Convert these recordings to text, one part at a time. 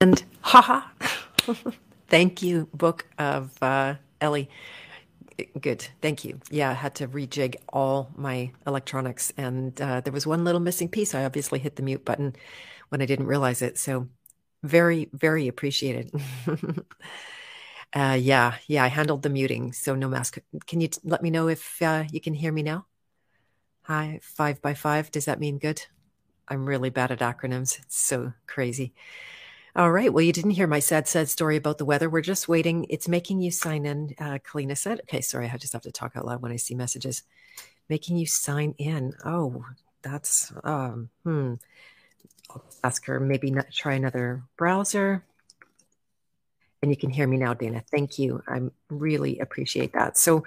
And haha, thank you, book of uh, Ellie. Good, thank you. Yeah, I had to rejig all my electronics, and uh, there was one little missing piece. I obviously hit the mute button when I didn't realize it. So, very, very appreciated. uh, yeah, yeah, I handled the muting, so no mask. Can you t- let me know if uh, you can hear me now? Hi, five by five. Does that mean good? I'm really bad at acronyms. It's so crazy. All right. Well, you didn't hear my sad, sad story about the weather. We're just waiting. It's making you sign in, uh, Kalina said. Okay. Sorry. I just have to talk out loud when I see messages. Making you sign in. Oh, that's, um, hmm. I'll ask her maybe not try another browser. And you can hear me now, Dana. Thank you. I really appreciate that. So,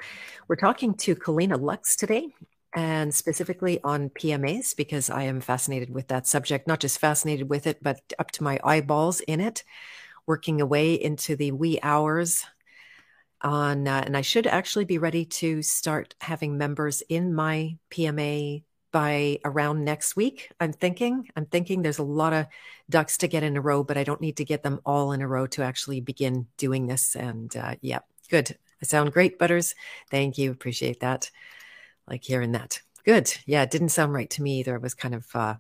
we're talking to Kalina Lux today and specifically on PMAs because I am fascinated with that subject, not just fascinated with it, but up to my eyeballs in it, working away into the wee hours on, uh, and I should actually be ready to start having members in my PMA by around next week. I'm thinking, I'm thinking there's a lot of ducks to get in a row, but I don't need to get them all in a row to actually begin doing this. And uh, yeah, good. I sound great, Butters. Thank you. Appreciate that like hearing that. Good. Yeah, it didn't sound right to me either. I was kind of uh,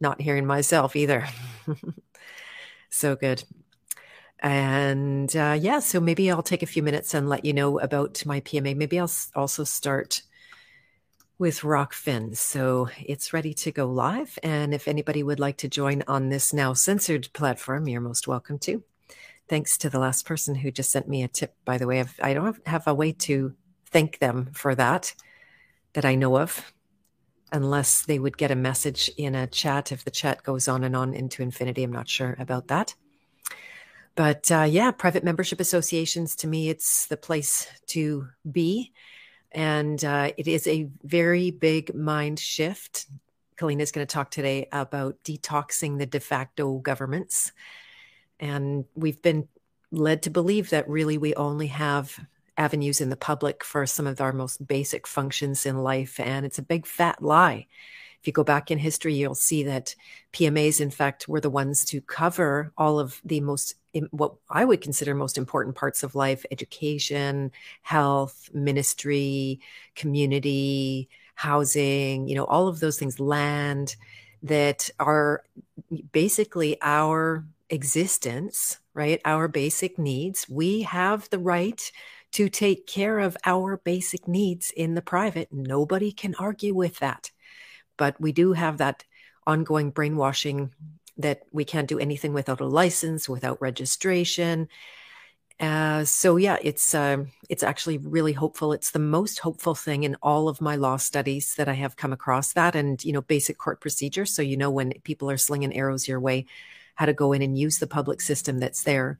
not hearing myself either. so good. And uh, yeah, so maybe I'll take a few minutes and let you know about my PMA. Maybe I'll also start with Rokfin. So it's ready to go live. And if anybody would like to join on this now censored platform, you're most welcome to. Thanks to the last person who just sent me a tip, by the way. I don't have a way to thank them for that that I know of, unless they would get a message in a chat. If the chat goes on and on into infinity, I'm not sure about that. But uh, yeah, private membership associations to me, it's the place to be. And uh, it is a very big mind shift. Kalina is going to talk today about detoxing the de facto governments. And we've been led to believe that really we only have avenues in the public for some of our most basic functions in life. And it's a big fat lie. If you go back in history, you'll see that PMAs, in fact, were the ones to cover all of the most, what I would consider most important parts of life education, health, ministry, community, housing, you know, all of those things, land that are basically our existence, right? Our basic needs. We have the right to take care of our basic needs in the private. Nobody can argue with that. But we do have that ongoing brainwashing that we can't do anything without a license, without registration. Uh, so yeah, it's uh, it's actually really hopeful. It's the most hopeful thing in all of my law studies that I have come across. That and you know basic court procedure, so you know when people are slinging arrows your way, how to go in and use the public system that's there.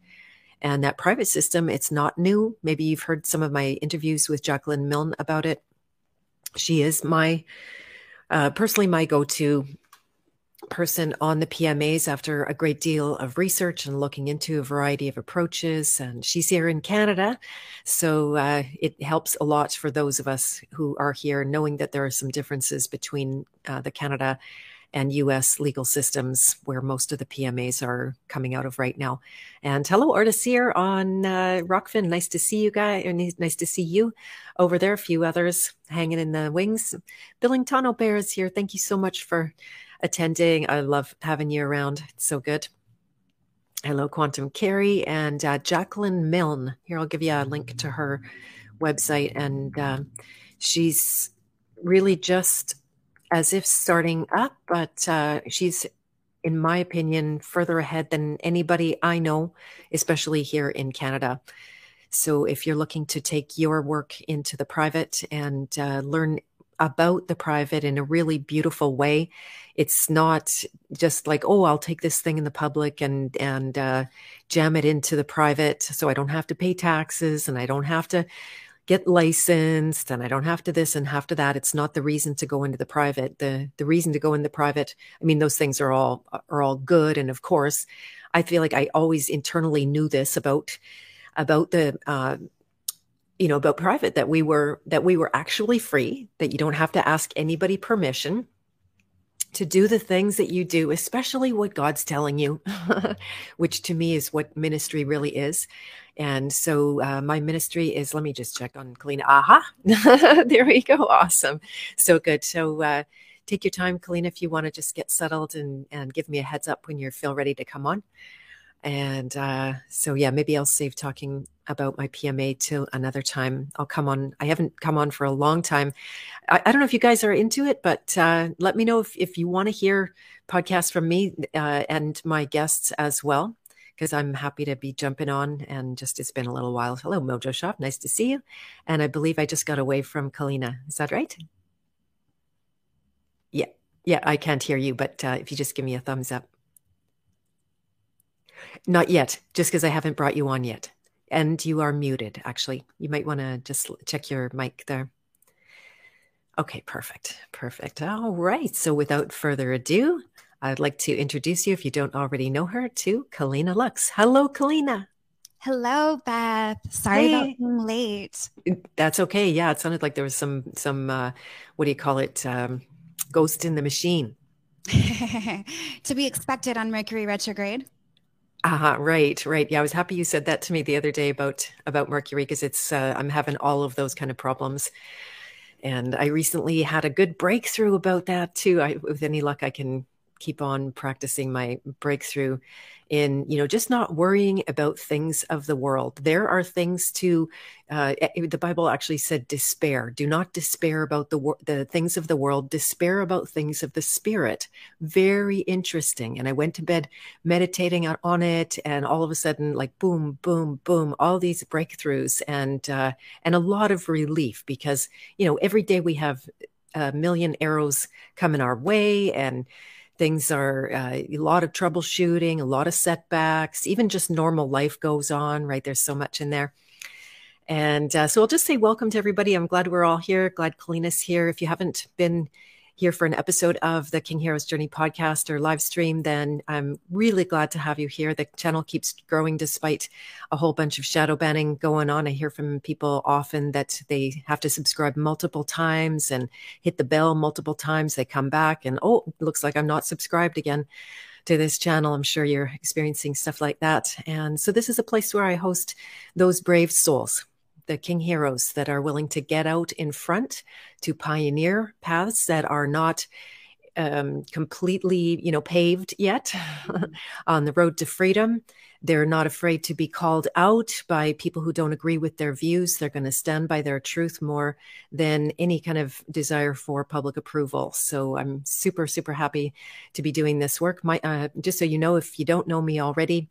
And that private system, it's not new. Maybe you've heard some of my interviews with Jacqueline Milne about it. She is my, uh, personally, my go to person on the PMAs after a great deal of research and looking into a variety of approaches. And she's here in Canada. So uh, it helps a lot for those of us who are here, knowing that there are some differences between uh, the Canada and US legal systems where most of the PMAs are coming out of right now. And hello, Artisir on uh, Rokfin. Nice to see you guys. Nice to see you over there. A few others hanging in the wings. Billington Bear is here. Thank you so much for attending. I love having you around. It's so good. Hello, Quantum Carrie and uh, Jacqueline Milne. Here, I'll give you a link to her website. And uh, she's really just as if starting up, but uh, she's, in my opinion, further ahead than anybody I know, especially here in Canada. So if you're looking to take your work into the private and uh, learn about the private in a really beautiful way, it's not just like, oh, I'll take this thing in the public and and uh, jam it into the private, so I don't have to pay taxes and I don't have to get licensed and I don't have to this and have to that. It's not the reason to go into the private. The the reason to go in the private, I mean, those things are all are all good. And of course, I feel like I always internally knew this about about the uh, you know about private that we were that we were actually free that you don't have to ask anybody permission to do the things that you do, especially what God's telling you, which to me is what ministry really is. And so uh, my ministry is, let me just check on Kalina. Aha, there we go. Awesome. So good. So uh, take your time, Kalina, if you want to just get settled and, and give me a heads up when you feel ready to come on. And uh, so, yeah, maybe I'll save talking about my PMA till another time. I'll come on. I haven't come on for a long time. I, I don't know if you guys are into it, but uh, let me know if, if you want to hear podcasts from me uh, and my guests as well, because I'm happy to be jumping on. And just it's been a little while. Hello, Mojo Shop. Nice to see you. And I believe I just got away from Kalina. Is that right? Yeah. Yeah, I can't hear you, but uh, if you just give me a thumbs up. Not yet, just because I haven't brought you on yet. And you are muted, actually. You might want to just check your mic there. Okay, perfect. Perfect. All right. So without further ado, I'd like to introduce you, if you don't already know her, to Kalina Lux. Hello, Kalina. Hello, Beth. Sorry hey. about being late. That's okay. Yeah, it sounded like there was some some uh, what do you call it? Um, ghost in the machine. to be expected on Mercury retrograde. Ah, uh, right, right. Yeah, I was happy you said that to me the other day about about Mercury because it's uh, I'm having all of those kind of problems, and I recently had a good breakthrough about that too. I, with any luck, I can keep on practicing my breakthrough in you know just not worrying about things of the world. There are things to uh, the bible actually said despair. Do not despair about the the things of the world. Despair about things of the spirit. Very interesting. And i went to bed meditating on it and all of a sudden like boom boom boom all these breakthroughs and uh, and a lot of relief because you know every day we have a million arrows coming our way and things are uh, a lot of troubleshooting, a lot of setbacks, even just normal life goes on, right? There's so much in there. And uh, so I'll just say welcome to everybody. I'm glad we're all here. Glad Kalina's here. If you haven't been here for an episode of the King Heroes Journey podcast or live stream, then I'm really glad to have you here. The channel keeps growing despite a whole bunch of shadow banning going on. I hear from people often that they have to subscribe multiple times and hit the bell multiple times. They come back and, oh, looks like I'm not subscribed again to this channel. I'm sure you're experiencing stuff like that. And so this is a place where I host those brave souls the king heroes that are willing to get out in front to pioneer paths that are not um, completely, you know, paved yet mm-hmm. on the road to freedom. They're not afraid to be called out by people who don't agree with their views. They're going to stand by their truth more than any kind of desire for public approval. So I'm super, super happy to be doing this work. My, uh, just so you know, if you don't know me already,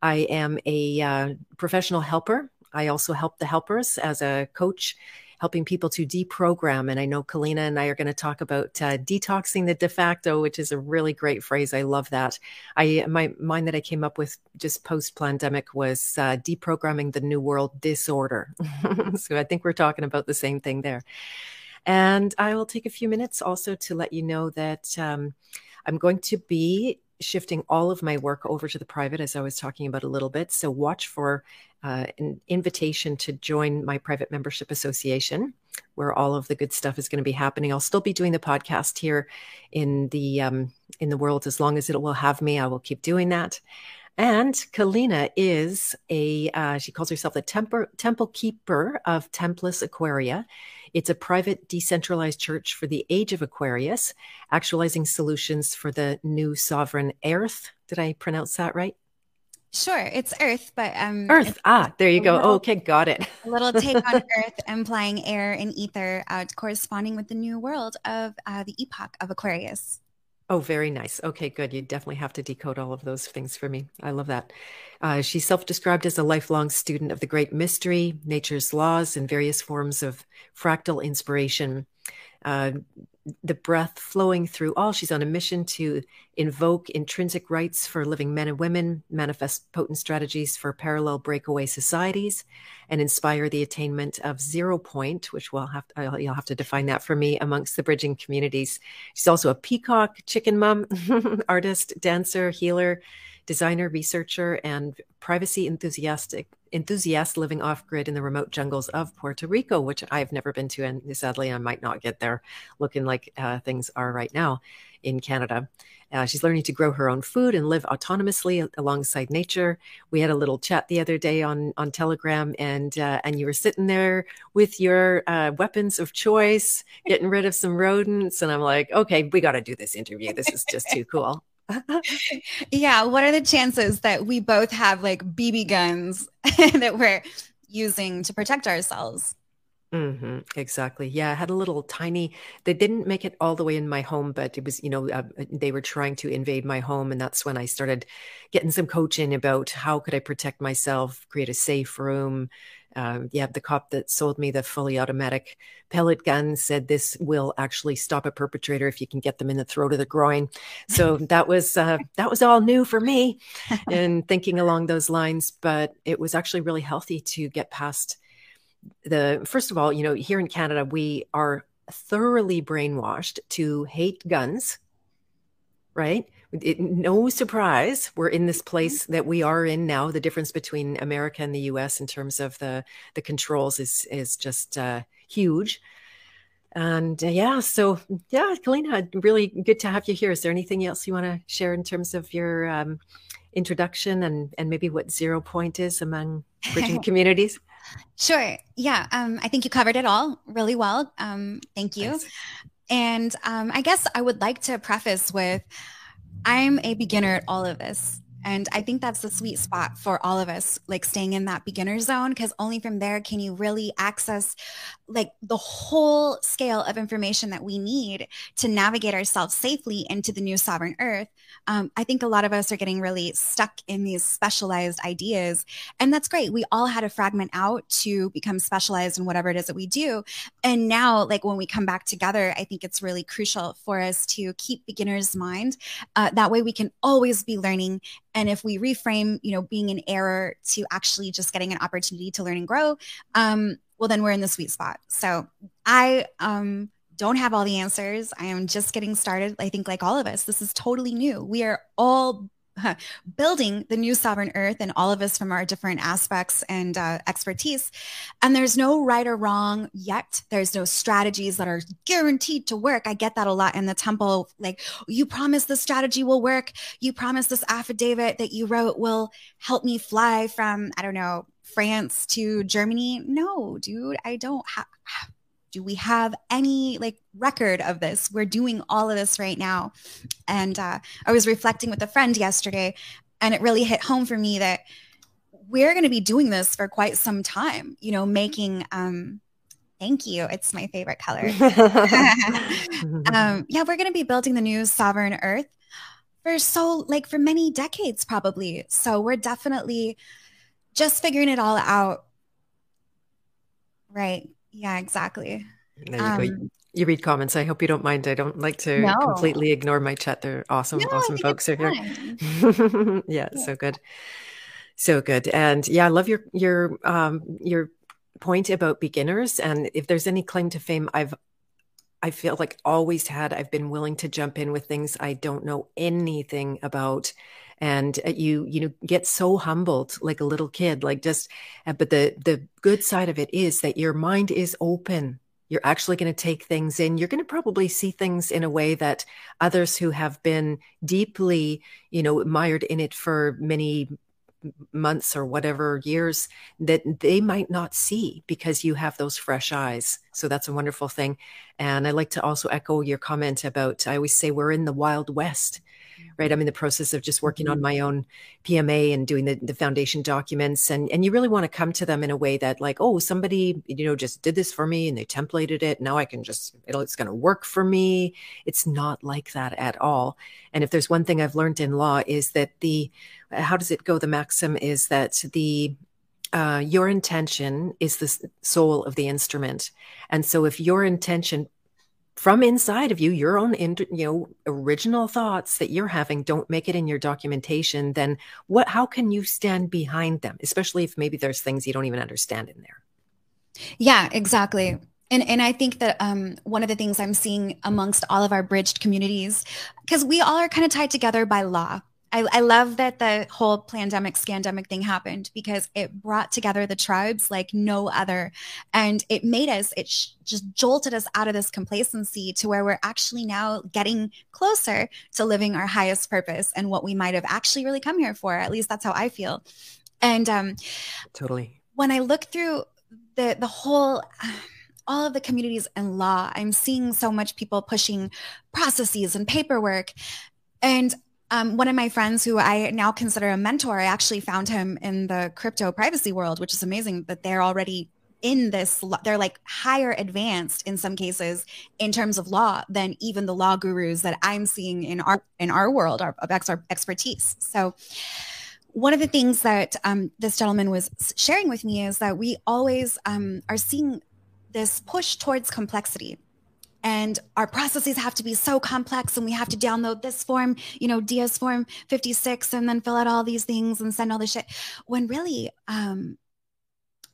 I am a uh, professional helper I also help the helpers as a coach, helping people to deprogram. And I know Kalina and I are going to talk about uh, detoxing the de facto, which is a really great phrase. I love that. I my mind that I came up with just post pandemic was uh, deprogramming the new world disorder. so I think we're talking about the same thing there. And I will take a few minutes also to let you know that um, I'm going to be shifting all of my work over to the private, as I was talking about a little bit. So watch for uh, an invitation to join my private membership association, where all of the good stuff is going to be happening. I'll still be doing the podcast here in the um, in the world as long as it will have me. I will keep doing that. And Kalina is a uh, she calls herself the temple temple keeper of Templis Aquaria. It's a private, decentralized church for the age of Aquarius, actualizing solutions for the new sovereign Earth. Did I pronounce that right? Sure, it's Earth, but um, Earth. Ah, there you go. Little, okay, got it. a little take on Earth, implying air and ether, uh, corresponding with the new world of uh, the epoch of Aquarius. Oh, very nice. Okay, good. You definitely have to decode all of those things for me. I love that. Uh, she's self described as a lifelong student of the great mystery, nature's laws, and various forms of fractal inspiration. Uh, the breath flowing through all. She's on a mission to invoke intrinsic rights for living men and women, manifest potent strategies for parallel breakaway societies, and inspire the attainment of zero point, which we'll have to, you'll have to define that for me amongst the bridging communities. She's also a peacock chicken mom, artist, dancer, healer. Designer, researcher, and privacy enthusiastic enthusiast living off grid in the remote jungles of Puerto Rico, which I've never been to, and sadly I might not get there, looking like uh, things are right now in Canada. Uh, she's learning to grow her own food and live autonomously alongside nature. We had a little chat the other day on on Telegram, and uh, and you were sitting there with your uh, weapons of choice, getting rid of some rodents, and I'm like, okay, we got to do this interview. This is just too cool. yeah, what are the chances that we both have like BB guns that we're using to protect ourselves? Mm-hmm, exactly. Yeah, I had a little tiny. They didn't make it all the way in my home, but it was, you know, uh, they were trying to invade my home, and that's when I started getting some coaching about how could I protect myself, create a safe room. Uh, yeah, the cop that sold me the fully automatic pellet gun said this will actually stop a perpetrator if you can get them in the throat or the groin. So that was uh, that was all new for me, and thinking along those lines. But it was actually really healthy to get past the first of all, you know, here in Canada, we are thoroughly brainwashed to hate guns, right? It, no surprise, we're in this mm-hmm. place that we are in now. The difference between America and the U.S. in terms of the the controls is is just uh, huge. And uh, yeah, so yeah, Kalina, really good to have you here. Is there anything else you want to share in terms of your um, introduction and and maybe what zero point is among bridging communities? Sure. Yeah. Um, I think you covered it all really well. Um, thank you. Thanks. And um, I guess I would like to preface with I'm a beginner at all of this. And I think that's the sweet spot for all of us, like staying in that beginner zone, because only from there can you really access like the whole scale of information that we need to navigate ourselves safely into the new sovereign earth. Um, I think a lot of us are getting really stuck in these specialized ideas. And that's great. We all had to fragment out to become specialized in whatever it is that we do. And now, like when we come back together, I think it's really crucial for us to keep beginner's mind. Uh, that way we can always be learning and if we reframe you know being an error to actually just getting an opportunity to learn and grow um, well then we're in the sweet spot. So i um, don't have all the answers. I am just getting started. I think like all of us this is totally new. We are all building the new sovereign earth and all of us from our different aspects and uh, expertise. And there's no right or wrong yet. There's no strategies that are guaranteed to work. I get that a lot in the temple. Like, you promise this strategy will work. You promise this affidavit that you wrote will help me fly from, I don't know, France to Germany. No, dude, I don't have do we have any like record of this? We're doing all of this right now. And uh, i was reflecting with a friend yesterday and it really hit home for me that we're going to be doing this for quite some time you know making um thank you it's my favorite color. Um, yeah we're going to be building the new sovereign earth for so like for many decades probably. So we're definitely just figuring it all out. Right yeah, exactly. There you um, go. You read comments. I hope you don't mind. I don't like to no. completely ignore my chat. They're awesome, no, awesome folks are here. yeah, yeah, so good. So good. And yeah, I love your your um your point about beginners. And if there's any claim to fame, I've I feel like always had, I've been willing to jump in with things I don't know anything about and uh, you you know get so humbled like a little kid like just uh, but the the good side of it is that your mind is open you're actually going to take things in you're going to probably see things in a way that others who have been deeply you know mired in it for many months or whatever years that they might not see because you have those fresh eyes. So that's a wonderful thing. And I like to also echo your comment about I always say we're in the Wild West right? I'm in the process of just working on mm-hmm. my own PMA and doing the, the foundation documents. And, and you really want to come to them in a way that like, oh, somebody, you know, just did this for me and they templated it. Now I can just, it's going to work for me. It's not like that at all. And if there's one thing I've learned in law is that the, how does it go? The maxim is that the, uh, your intention is the soul of the instrument. And so if your intention from inside of you, your own, you know, original thoughts that you're having don't make it in your documentation, then what, how can you stand behind them? Especially if maybe there's things you don't even understand in there. Yeah, exactly. And, and I think that um, one of the things I'm seeing amongst all of our bridged communities, because we all are kind of tied together by law, I, I, love that the whole pandemic scandemic thing happened because it brought together the tribes like no other. And it made us it sh- just jolted us out of this complacency to where we're actually now getting closer to living our highest purpose and what we might have actually really come here for. At least that's how i feel. And um totally. when i look through the the whole all of the communities in law i'm seeing so much people pushing processes and paperwork. And um, one of my friends who I now consider a mentor, I actually found him in the crypto privacy world, which is amazing that they're already in this they're like higher advanced in some cases in terms of law than even the law gurus that i'm seeing in our in our world our, of our expertise. So one of the things that um, this gentleman was sharing with me is that we always um, are seeing this push towards complexity and our processes have to be so complex and we have to download this form you know ds form 56 and then fill out all these things and send all this shit. When really um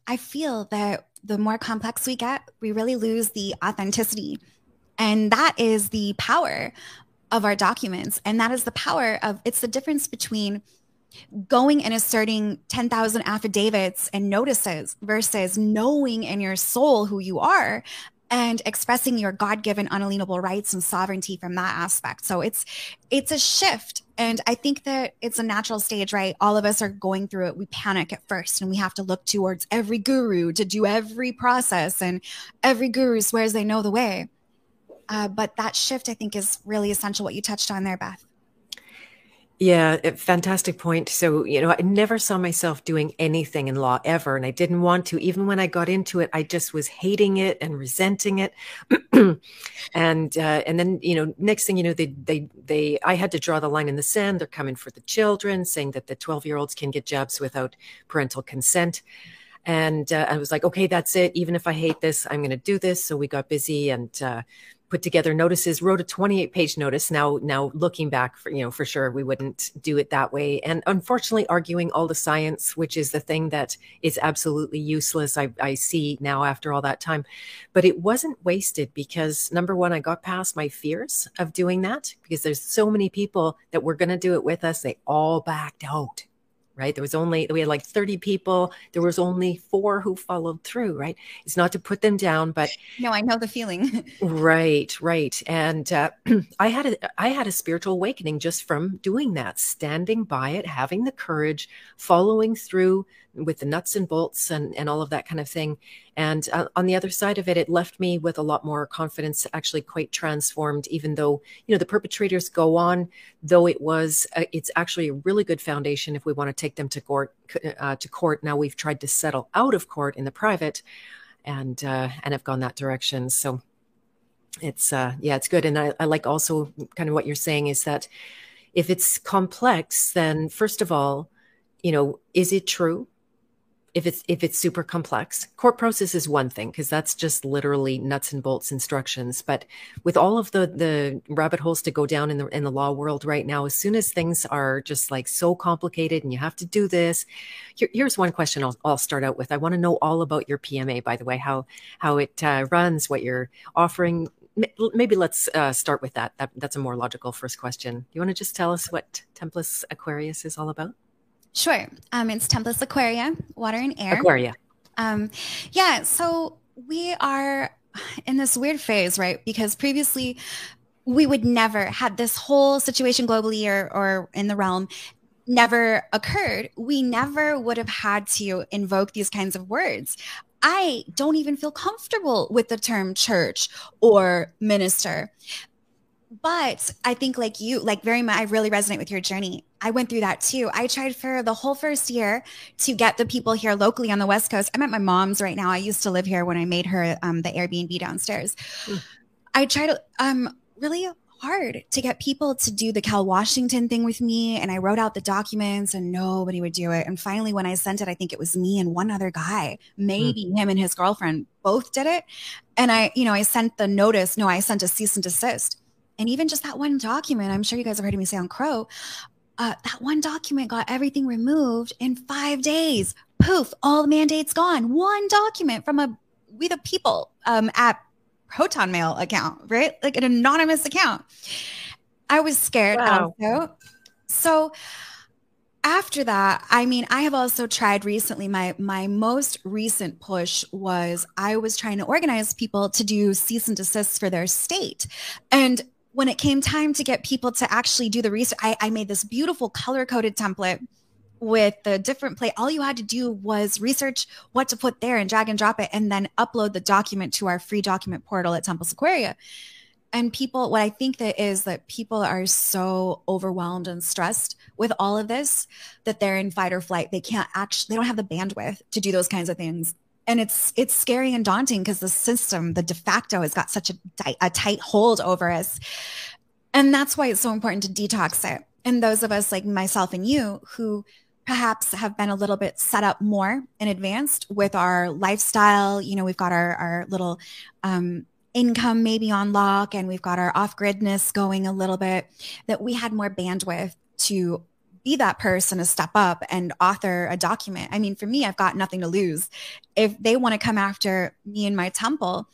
i feel that the more complex we get we really lose the authenticity. And that is the power of our documents. And that is the power of it's the difference between going and asserting 10,000 affidavits and notices versus knowing in your soul who you are and expressing your god-given unalienable rights and sovereignty from that aspect. So it's it's a shift. And i think that it's a natural stage right? All of us are going through it. We panic at first and we have to look towards every guru to do every process and every guru swears they know the way. Uh, but that shift i think is really essential what you touched on there beth yeah, fantastic point. So, you know, I never saw myself doing anything in law ever, and I didn't want to. Even when I got into it, I just was hating it and resenting it. and uh, and then, you know, next thing you know, they they they I had to draw the line in the sand. They're coming for the children, saying that the twelve year olds can get jobs without parental consent. And uh, I was like, okay, that's it. Even if I hate this, I'm going to do this. So we got busy and. Uh, put together notices wrote a 28 page notice. Now now looking back for you know for sure we wouldn't do it that way. And unfortunately arguing all the science which is the thing that is absolutely useless i, I see now after all that time. But it wasn't wasted because number one i got past my fears of doing that because there's so many people that were going to do it with us. They all backed out right? There was only, we had like 30 people. There was only four who followed through, right? It's not to put them down, but. No, I know the feeling. right, right. And uh, I had a, I had a spiritual awakening just from doing that, standing by it, having the courage, following through with the nuts and bolts and, and all of that kind of thing. And uh, on the other side of it, it left me with a lot more confidence, actually quite transformed, even though, you know, the perpetrators go on, though it was, uh, it's actually a really good foundation if we want to take them to court, uh, to court. Now we've tried to settle out of court in the private and, uh, and have gone that direction. So it's, uh, yeah, it's good. And I, I like also kind of what you're saying is that if it's complex, then first of all, you know, is it true? If it's if it's super complex. Court process is one thing because that's just literally nuts and bolts instructions but with all of the the rabbit holes to go down in the in the law world right now as soon as things are just like so complicated and you have to do this here, here's one question I'll, I'll start out with. I want to know all about your pma by the way how how it uh, runs what you're offering. Maybe let's uh, start with that. that that's a more logical first question. You want to just tell us what templis aquarius is all about Sure. Um, it's Templis Aquaria, water and air. Aquaria. Um, yeah. So we are in this weird phase, right? Because previously we would never had this whole situation globally or, or in the realm never occurred. We never would have had to invoke these kinds of words. I don't even feel comfortable with the term church or minister but I think like you, like very much, I really resonate with your journey. I went through that too. I tried for the whole first year to get the people here locally on the West Coast. I'm at my mom's right now. I used to live here when I made her um, the Airbnb downstairs. Mm. I tried um, really hard to get people to do the Cal Washington thing with me. And I wrote out the documents and nobody would do it. And finally, when I sent it, I think it was me and one other guy, maybe mm. him and his girlfriend both did it. And I, you know, I sent the notice. No, I sent a cease and desist and even just that one document, I'm sure you guys have heard me say on Crow, uh, that one document got everything removed in five days. Poof, all the mandates gone. One document from a We the People um, at Proton Mail account, right? Like an anonymous account. I was scared wow. also. So after that, I mean, I have also tried recently. My my most recent push was I was trying to organize people to do cease and desist for their state, and when it came time to get people to actually do the research, I, I made this beautiful color coded template with the different play. All you had to do was research what to put there and drag and drop it, and then upload the document to our free document portal at Templis Aquaria and people what i think that is that people are so overwhelmed and stressed with all of this that they're in fight or flight. They can't actually they don't have the bandwidth to do those kinds of things and it's it's scary and daunting because the system the de facto has got such a, a tight hold over us. And that's why it's so important to detox it. And those of us like myself and you who perhaps have been a little bit set up more in advanced with our lifestyle you know we've got our our little um income maybe on lock and we've got our off gridness going a little bit, that we had more bandwidth to be that person to step up and author a document. I mean, for me, I've got nothing to lose. If they want to come after me and my temple,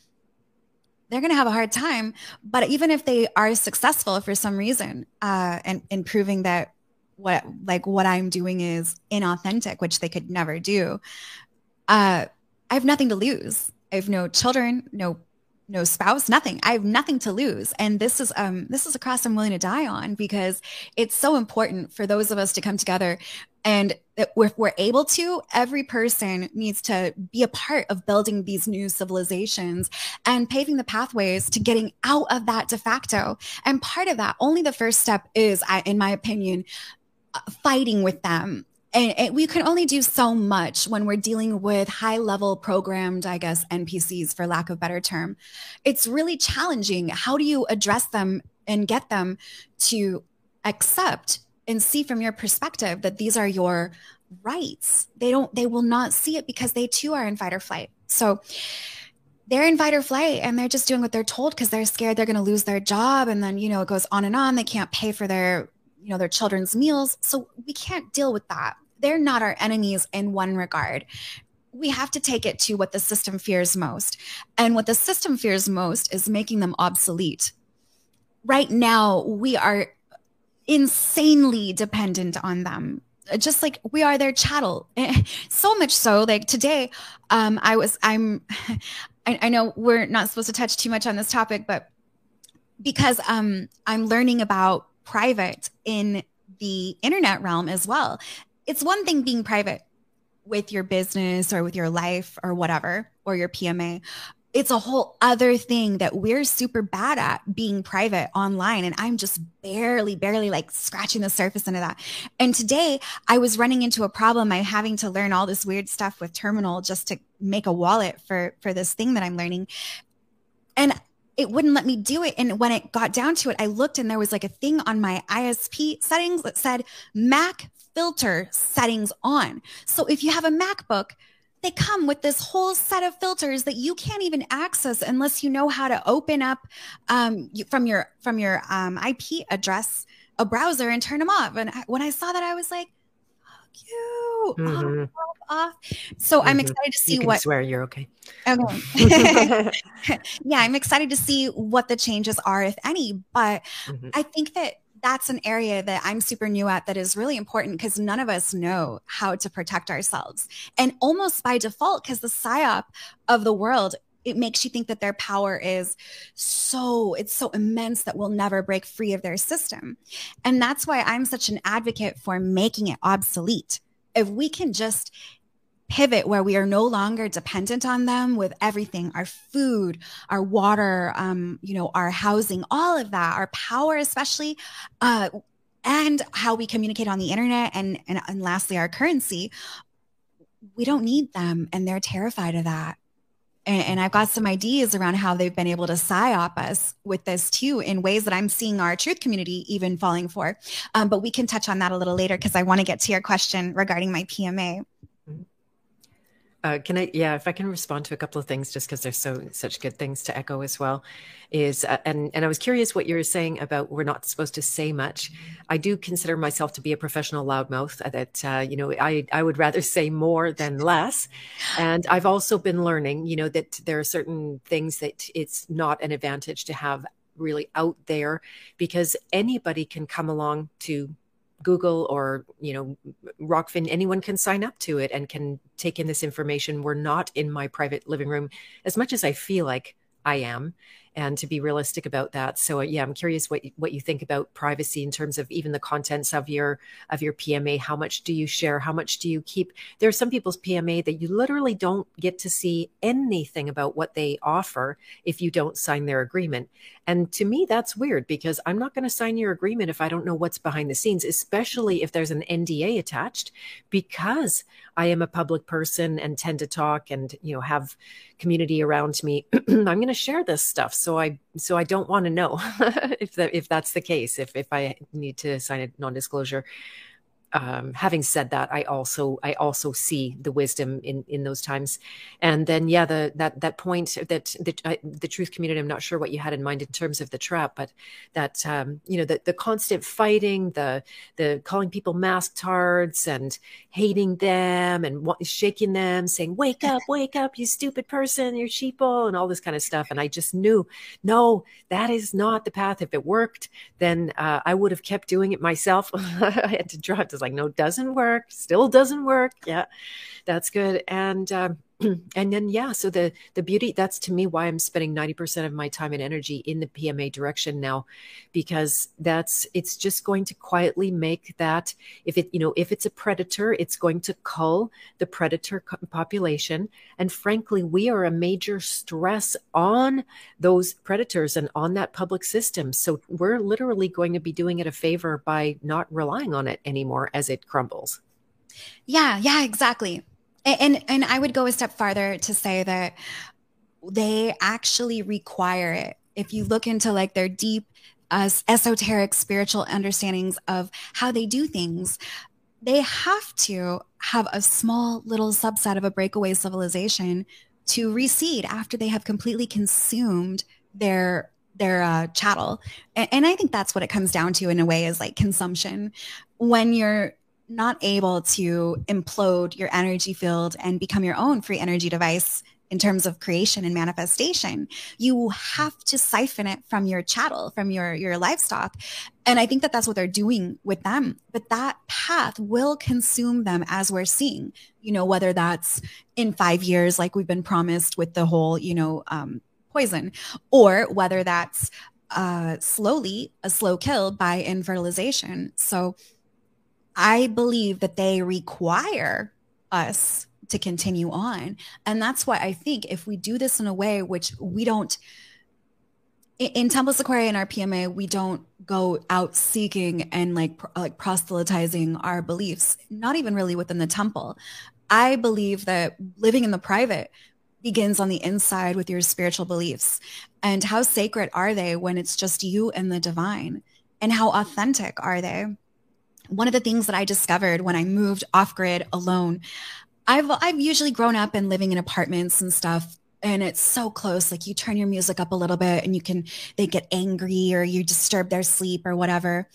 they're going to have a hard time. But even if they are successful for some reason, uh, and, and proving that what like what I'm doing is inauthentic, which they could never do, uh, I have nothing to lose. I have no children, no no spouse, nothing. I have nothing to lose. And this is um this is a cross I'm willing to die on because it's so important for those of us to come together and if we're able to, every person needs to be a part of building these new civilizations and paving the pathways to getting out of that de facto. And part of that, only the first step is, in my opinion, uh, fighting with them and, we can only do so much when we're dealing with high level programmed i guess npcs for lack of better term. It's really challenging. How do you address them and get them to accept and see from your perspective that these are your rights? They don't they will not see it because they too are in fight or flight. So they're in fight or flight and they're just doing what they're told because they're scared they're going to lose their job and then you know it goes on and on. They can't pay for their you know their children's meals. So we can't deal with that they're not our enemies in one regard we have to take it to what the system fears most. And what the system fears most is making them obsolete. Right now, we are insanely dependent on them. Just like we are their chattel. So much so, like today, um, I was, I'm, I, I know we're not supposed to touch too much on this topic, but because um, I'm learning about private in the internet realm as well it's one thing being private with your business or with your life or whatever, or your PMA. It's a whole other thing that we're super bad at being private online. And I'm just barely, barely like scratching the surface into that. And today I was running into a problem. I'm having to learn all this weird stuff with Terminal just to make a wallet for, for this thing that I'm learning. And it wouldn't let me do it. And when it got down to it, I looked and there was like a thing on my ISP settings that said Mac filter settings on. So if you have a MacBook, they come with this whole set of filters that you can't even access unless you know how to open up um, from your from your um, IP address a browser and turn them off. And I, when I saw that, I was like, "Fuck you!" Mm-hmm. Off, off, So mm-hmm. I'm excited to see you what. Swear you're okay. Okay. yeah, I'm excited to see what the changes are, if any. But mm-hmm. I think that that's an area that I'm super new at that is really important because none of us know how to protect ourselves. And almost by default, because the psyop of the world, it makes you think that their power is so it's so immense that we'll never break free of their system. And that's why I'm such an advocate for making it obsolete. If we can just pivot where we are no longer dependent on them with everything our food our water um, you know our housing all of that our power especially uh, and how we communicate on the internet and, and and lastly our currency we don't need them and they're terrified of that and, I've got some ideas around how they've been able to psyop us with this too, in ways that I'm seeing our truth community even falling for. Um, but we can touch on that a little later because I want to get to your question regarding my PMA. Uh, can I, yeah, if I can respond to a couple of things, just because there's so such good things to echo as well, is uh, and and I was curious what you were saying about we're not supposed to say much. I do consider myself to be a professional loudmouth. Uh, that uh, you know, I I would rather say more than less, and I've also been learning, you know, that there are certain things that it's not an advantage to have really out there because anybody can come along to Google or you know Rokfin, anyone can sign up to it and can take in this information. We're not in my private living room as much as I feel like I am and to be realistic about that. So uh, yeah, I'm curious what what you think about privacy in terms of even the contents of your of your PMA. How much do you share? How much do you keep? There are some people's PMA that you literally don't get to see anything about what they offer if you don't sign their agreement. And to me, that's weird because I'm not going to sign your agreement if I don't know what's behind the scenes, especially if there's an NDA attached, because I am a public person and tend to talk and you know have community around me. I'm going to share this stuff, so I so I don't want to know if that if that's the case. If if I need to sign a non-disclosure um, having said that, I also I also see the wisdom in in those times, and then yeah, the that that point that the I, the truth community. I'm not sure what you had in mind in terms of the trap, but that um, you know the the constant fighting, the the calling people masktards and hating them and shaking them, saying "Wake up, wake up, you stupid person, you're sheeple," and all this kind of stuff. And I just knew, no, that is not the path. If it worked, then uh, I would have kept doing it myself. I had to draw it to like, no, doesn't work, still doesn't work. Yeah, that's good. And um, and then yeah so the the beauty that's to me why i'm spending 90% of my time and energy in the pma direction now because that's it's just going to quietly make that if it you know if it's a predator it's going to cull the predator population. And frankly we are a major stress on those predators and on that public system. So we're literally going to be doing it a favor by not relying on it anymore as it crumbles. Yeah yeah exactly and and I would go a step farther to say that they actually require it. If you look into like their deep uh, esoteric spiritual understandings of how they do things, they have to have a small little subset of a breakaway civilization to recede after they have completely consumed their their uh, chattel and, and i think that's what it comes down to in a way is like consumption when you're not able to implode your energy field and become your own free energy device in terms of creation and manifestation. You have to siphon it from your chattel from your your livestock. And i think that that's what they're doing with them. But that path will consume them as we're seeing you know whether that's in 5 years like we've been promised with the whole you know um, poison or whether that's uh, slowly a slow kill by infertilization. So I believe that they require us to continue on. And that's why I think if we do this in a way which we don't, in Templis Aquaria and our PMA, we don't go out seeking and like like proselytizing our beliefs, not even really within the temple. I believe that living in the private begins on the inside with your spiritual beliefs. And how sacred are they when it's just you and the divine? And how authentic are they? One of the things that I discovered when I moved off grid alone, I've I've usually grown up and living in apartments and stuff and it's so close like you turn your music up a little bit and you can they get angry or you disturb their sleep or whatever.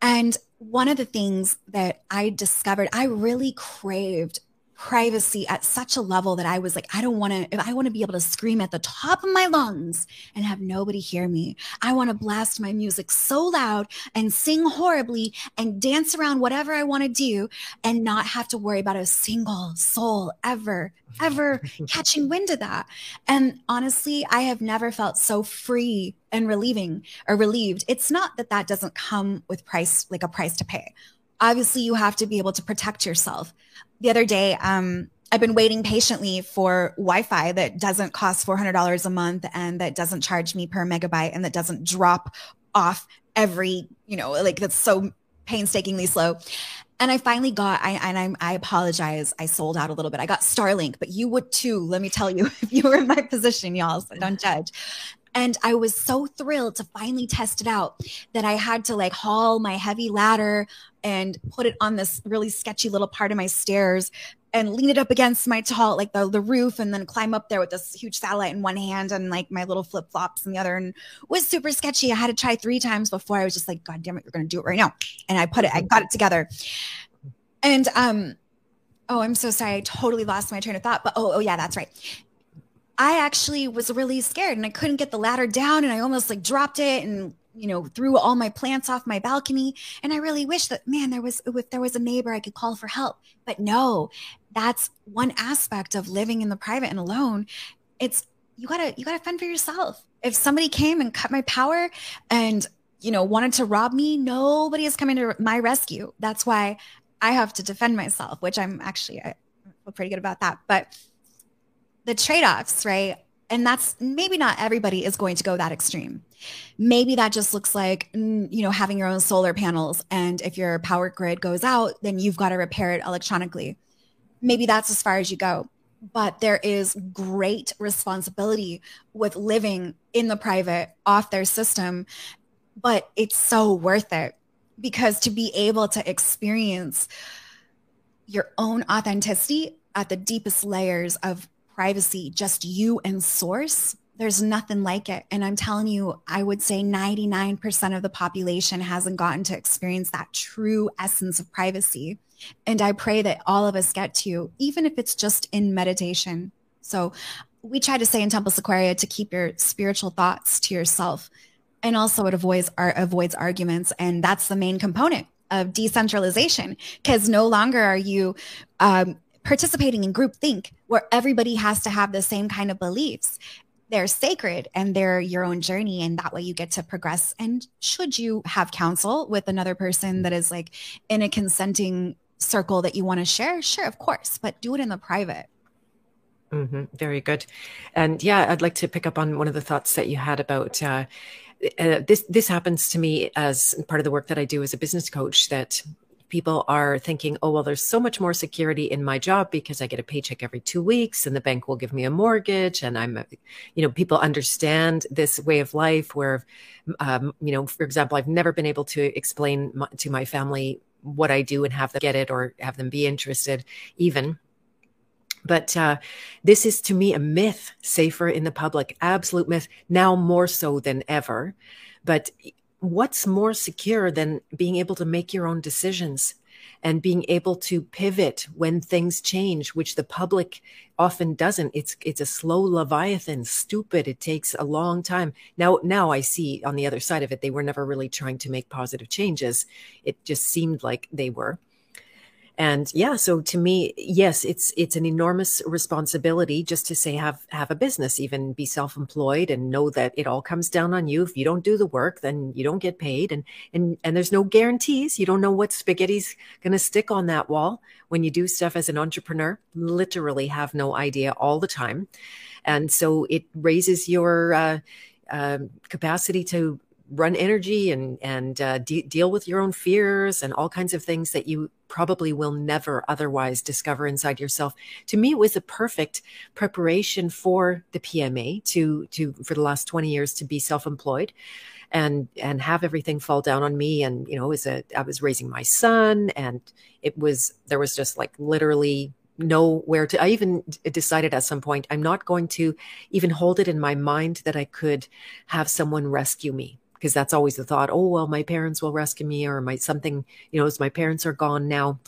And one of the things that I discovered I really craved privacy at such a level that I was like, I don't want to, if I want to be able to scream at the top of my lungs and have nobody hear me, I want to blast my music so loud and sing horribly and dance around whatever I want to do and not have to worry about a single soul ever, ever catching wind of that. And honestly, I have never felt so free and relieving or relieved. It's not that that doesn't come with price, like a price to pay obviously you have to be able to protect yourself the other day, um, I've been waiting patiently for Wi-Fi that doesn't cost $400 a month and that doesn't charge me per megabyte and that doesn't drop off every, you know, like that's so painstakingly slow. And I finally got, I, and I, I apologize, I sold out a little bit. I got Starlink, but you would too. Let me tell you, if you were in my position, y'all, so don't judge. And I was so thrilled to finally test it out that I had to like haul my heavy ladder and put it on this really sketchy little part of my stairs and lean it up against my tall like the, the roof and then climb up there with this huge satellite in one hand and like my little flip flops in the other and was super sketchy. I had to try three times before I was just like, God damn it, you're gonna do it right now. And I put it, I got it together. And um, oh, I'm so sorry, I totally lost my train of thought. But oh, oh yeah, that's right. I actually was really scared and I couldn't get the ladder down and I almost like dropped it and you know, threw all my plants off my balcony. And I really wish that, man, there was, if there was a neighbor I could call for help. But no, that's one aspect of living in the private and alone. It's, you gotta, you gotta fend for yourself. If somebody came and cut my power and, you know, wanted to rob me, nobody is coming to my rescue. That's why I have to defend myself, which I'm actually, I feel pretty good about that. But the trade offs, right? And that's maybe not everybody is going to go that extreme. Maybe that just looks like, mm, you know, having your own solar panels. And if your power grid goes out, then you've got to repair it electronically. Maybe that's as far as you go. But there is great responsibility with living in the private off their system. But it's so worth it because to be able to experience your own authenticity at the deepest layers of privacy, just you and source, there's nothing like it. And I'm telling you, I would say 99% of the population hasn't gotten to experience that true essence of privacy. And I pray that all of us get to, even if it's just in meditation. So we try to say in Templis Aquaria to keep your spiritual thoughts to yourself. And also it avoids avoids arguments. And that's the main component of decentralization because no longer are you um, participating in group think where everybody has to have the same kind of beliefs. They're sacred and they're your own journey and that way you get to progress. And should you have counsel with another person that is like in a consenting circle that you want to share sure of course but do it in the private. Mm-hmm. very good. And yeah i'd like to pick up on one of the thoughts that you had about uh, uh, this this happens to me as part of the work that I do as a business coach that people are thinking, oh, well, there's so much more security in my job because I get a paycheck every two weeks and the bank will give me a mortgage. And I'm, you know, people understand this way of life where, um, you know, for example, I've never been able to explain my, to my family what I do and have them get it or have them be interested even but uh, this is to me a myth, safer in the public, absolute myth, now more so than ever. But what's more secure than being able to make your own decisions and being able to pivot when things change, which the public often doesn't. It's it's a slow leviathan, stupid. It takes a long time. Now now I see on the other side of it, they were never really trying to make positive changes. It just seemed like they were and yeah so to me yes it's it's an enormous responsibility just to say have have a business even be self-employed and know that it all comes down on you. If you don't do the work then you don't get paid. And and and there's no guarantees. You don't know what spaghetti's going to stick on that wall when you do stuff as an entrepreneur. Literally have no idea all the time. And so it raises your uh, uh, capacity to run energy and and uh, de- deal with your own fears and all kinds of things that you probably will never otherwise discover inside yourself. To me, it was a perfect preparation for the PMA to to for the last twenty years to be self employed. And and have everything fall down on me, and you know, as a I was raising my son, and it was there was just like literally nowhere to i even decided at some point i'm not going to even hold it in my mind that i could have someone rescue me because that's always the thought oh well my parents will rescue me or my something you know as my parents are gone now.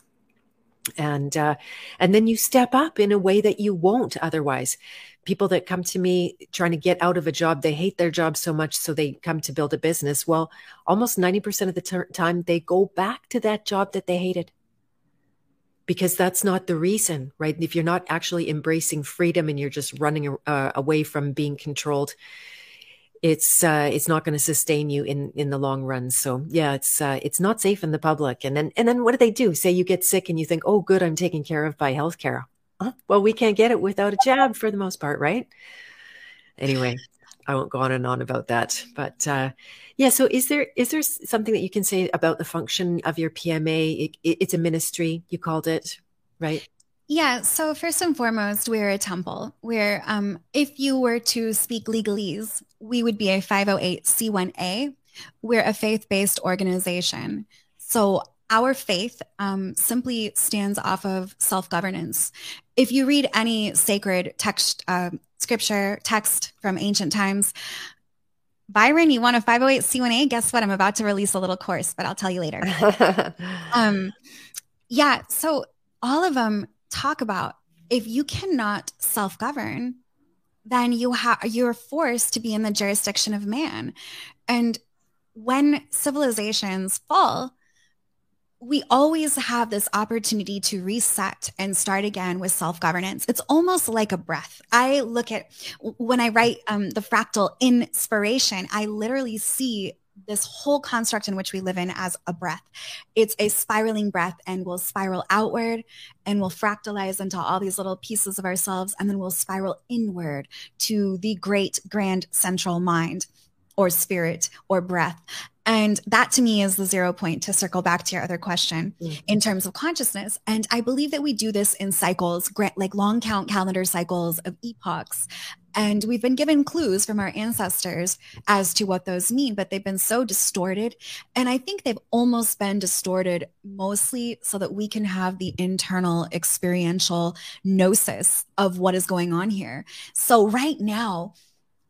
And uh, and then you step up in a way that you won't otherwise. People that come to me trying to get out of a job they hate their job so much so they come to build a business. Well almost 90% of the ter- time they go back to that job that they hated. Because that's not the reason right? If you're not actually embracing freedom and you're just running uh, away from being controlled it's uh, it's not going to sustain you in in the long run. So yeah, it's uh, it's not safe in the public. And then and then what do they do? Say you get sick and you think, oh, good, I'm taken care of by healthcare. Huh? Well, we can't get it without a jab for the most part, right? Anyway, I won't go on and on about that. But uh, yeah, so is there is there something that you can say about the function of your PMA? It, it, it's a ministry, you called it, right? Yeah. So first and foremost, we're a temple where, um, if you were to speak legalese, we would be a 508c1a. We're a faith-based organization. So our faith um, simply stands off of self-governance. If you read any sacred text, uh, scripture text from ancient times, Byron, you want a 508c1a? Guess what? I'm about to release a little course, but I'll tell you later. um, yeah. So all of them talk about if you cannot self govern, then you have you're forced to be in the jurisdiction of man. And when civilizations fall, we always have this opportunity to reset and start again with self governance. It's almost like a breath. I look at when I write um, the fractal inspiration, I literally see this whole construct in which we live in as a breath. It's a spiraling breath and we'll spiral outward and we'll fractalize into all these little pieces of ourselves and then we'll spiral inward to the great grand central mind or spirit or breath. And that to me is the zero point to circle back to your other question mm-hmm. in terms of consciousness. And I believe that we do this in cycles, like long count calendar cycles of epochs. And we've been given clues from our ancestors as to what those mean, but they've been so distorted. And I think they've almost been distorted mostly so that we can have the internal experiential gnosis of what is going on here. So right now,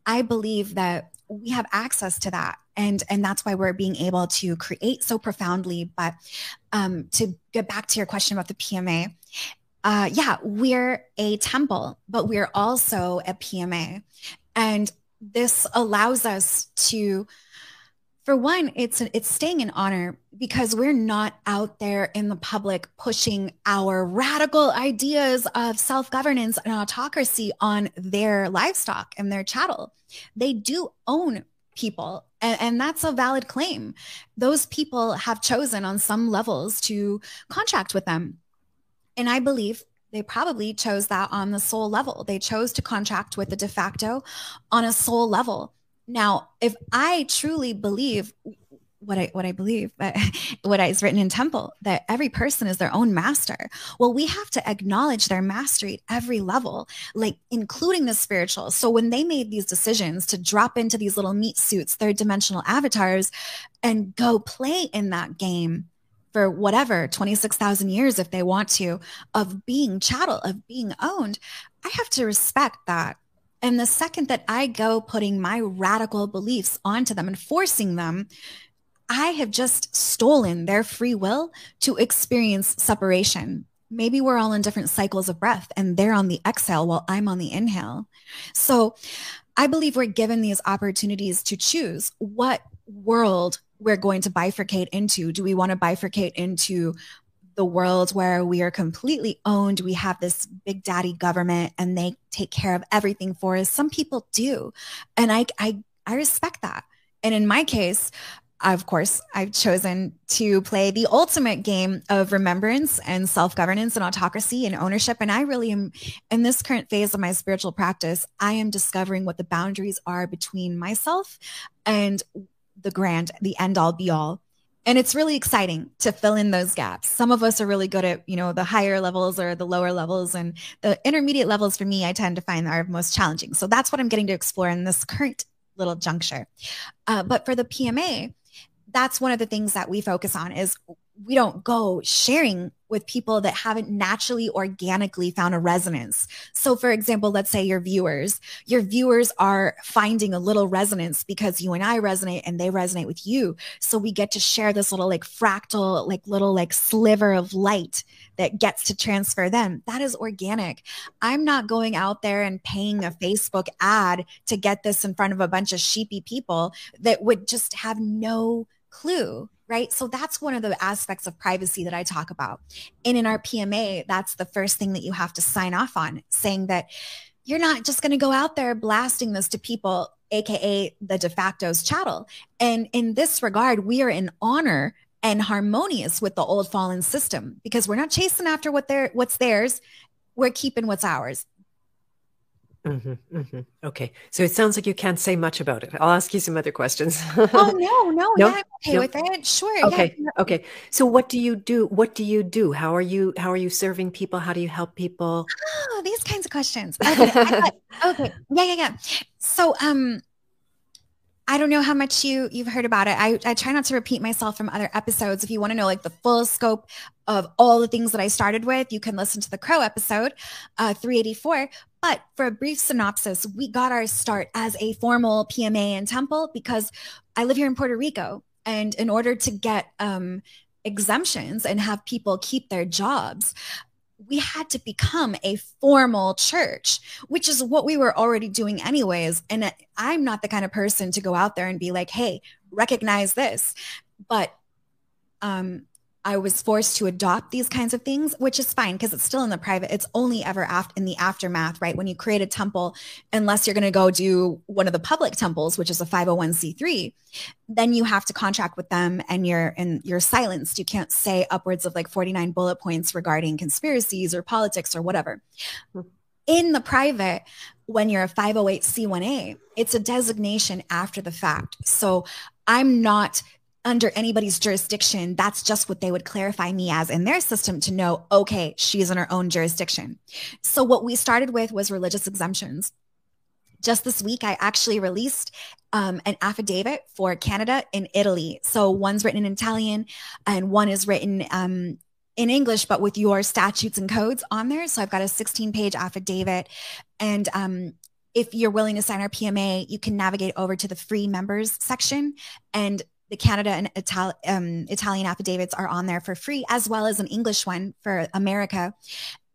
I believe that we have access to that and and that's why we're being able to create so profoundly but um, to get back to your question about the pma uh, yeah we're a temple but we're also a pma and this allows us to for one it's it's staying in honor because we're not out there in the public pushing our radical ideas of self-governance and autocracy on their livestock and their chattel. They do own people and, and, that's a valid claim. Those people have chosen on some levels to contract with them and i believe they probably chose that on the soul level they chose to contract with the de facto on a soul level now if i truly believe what I what I believe, but what is written in Temple, that every person is their own master. Well, we have to acknowledge their mastery at every level, like including the spiritual. So when they made these decisions to drop into these little meat suits, third dimensional avatars, and go play in that game for whatever 26,000 years if they want to of being chattel of being owned i have to respect that and the second that I go putting my radical beliefs onto them and forcing them I have just stolen their free will to experience separation. Maybe we're all in different cycles of breath and they're on the exhale while I'm on the inhale. So I believe we're given these opportunities to choose what world we're going to bifurcate into. Do we want to bifurcate into the world where we are completely owned? We have this big daddy government and they take care of everything for us. Some people do. And I, I, I respect that. And in my case, of course, I've chosen to play the ultimate game of remembrance and self governance and autocracy and ownership. And I really am in this current phase of my spiritual practice, I am discovering what the boundaries are between myself and the grand, the end all be all. And it's really exciting to fill in those gaps. Some of us are really good at, you know, the higher levels or the lower levels and the intermediate levels for me, I tend to find are most challenging. So that's what I'm getting to explore in this current little juncture. Uh, but for the PMA, that's one of the things that we focus on is we don't go sharing with people that haven't naturally organically found a resonance. So for example, let's say your viewers, your viewers are finding a little resonance because you and I resonate and they resonate with you. So we get to share this little like fractal, like little like sliver of light that gets to transfer them. That is organic. I'm not going out there and paying a Facebook ad to get this in front of a bunch of sheepy people that would just have no clue right? So that's one of the aspects of privacy that I talk about. And in our PMA, that's the first thing that you have to sign off on, saying that you're not just going to go out there blasting this to people, AKA the de facto's chattel. And in this regard, we are in honor and harmonious with the old fallen system because we're not chasing after what they're, what's theirs. We're keeping what's ours. Mm-hmm, mm-hmm. Okay, so it sounds like you can't say much about it. I'll ask you some other questions. oh no, no, no? yeah, I'm okay no? with it. Sure. Okay, yeah. okay. So what do you do? What do you do? How are you? How are you serving people? How do you help people? Oh, these kinds of questions. Okay, okay, yeah, yeah, yeah. So, um, I don't know how much you you've heard about it. I, I try not to repeat myself from other episodes. If you want to know like the full scope of all the things that I started with, you can listen to the Crow episode, uh, 384. But for a brief synopsis, we got our start as a formal PMA in Temple because I live here in Puerto Rico. And in order to get um, exemptions and have people keep their jobs, we had to become a formal church, which is what we were already doing anyways. And I'm not the kind of person to go out there and be like, hey, recognize this. But um, I was forced to adopt these kinds of things, which is fine because it's still in the private. It's only ever after in the aftermath, right? When you create a temple, unless you're going to go do one of the public temples, which is a 501c3, then you have to contract with them and you're and you're silenced. You can't say upwards of like 49 bullet points regarding conspiracies or politics or whatever. Hmm. In the private, when you're a 508c1a, it's a designation after the fact. So I'm not under anybody's jurisdiction, that's just what they would clarify me as in their system to know, okay, she's in her own jurisdiction. So what we started with was religious exemptions. Just this week, I actually released um, an affidavit for Canada and Italy. So one's written in Italian and one is written um, in English, but with your statutes and codes on there. So I've got a 16 page affidavit. And um, if you're willing to sign our PMA, you can navigate over to the free members section and the Canada and Ital- um, Italian affidavits are on there for free, as well as an English one for America.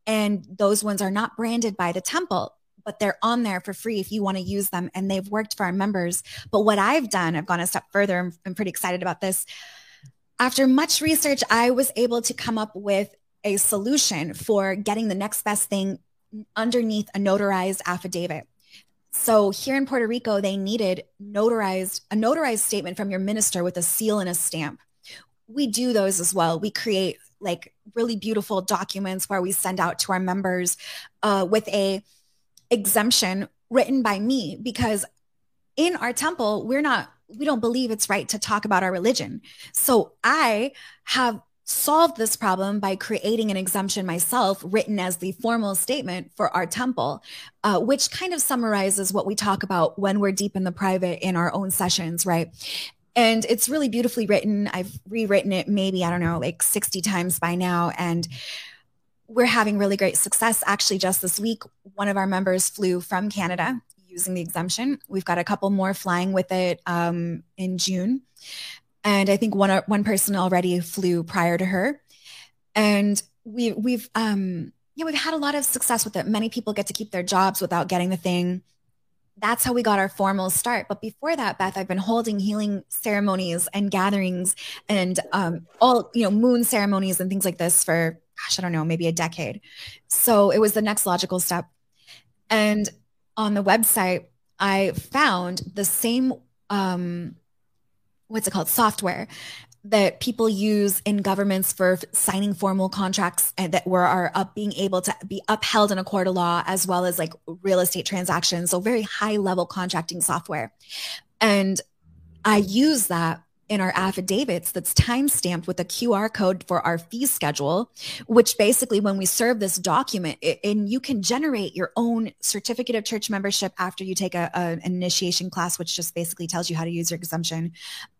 And those ones are not branded by the temple, but they're on there for free if you want to use them. And they've worked for our members. But what I've done, I've gone a step further. I'm, I'm pretty excited about this. After much research, I was able to come up with a solution for getting the next best thing underneath a notarized affidavit. So here in Puerto Rico, they needed notarized a notarized statement from your minister with a seal and a stamp. We do those as well. We create like really beautiful documents where we send out to our members uh, with a exemption written by me because in our temple we're not we don't believe it's right to talk about our religion. So I have solved this problem by creating an exemption myself, written as the formal statement for our temple, uh, which kind of summarizes what we talk about when we're deep in the private in our own sessions, right? And it's really beautifully written. I've rewritten it maybe, I don't know, like 60 times by now. And we're having really great success. Actually, just this week, one of our members flew from Canada using the exemption. We've got a couple more flying with it um, in June and I think one one person already flew prior to her, and we we've um yeah we've had a lot of success with it. Many people get to keep their jobs without getting the thing. That's how we got our formal start. But before that, Beth, I've been holding healing ceremonies and gatherings and um, all you know moon ceremonies and things like this for gosh I don't know maybe a decade. So it was the next logical step. And on the website, I found the same um, what's it called software that people use in governments for signing formal contracts and that were are up being able to be upheld in a court of law as well as like real estate transactions so very high level contracting software. And i use that in our affidavits that's time stamped with a QR code for our fee schedule, which basically, when we serve this document, it, and you can generate your own certificate of church membership after you take a, a, an initiation class, which just basically tells you how to use your exemption.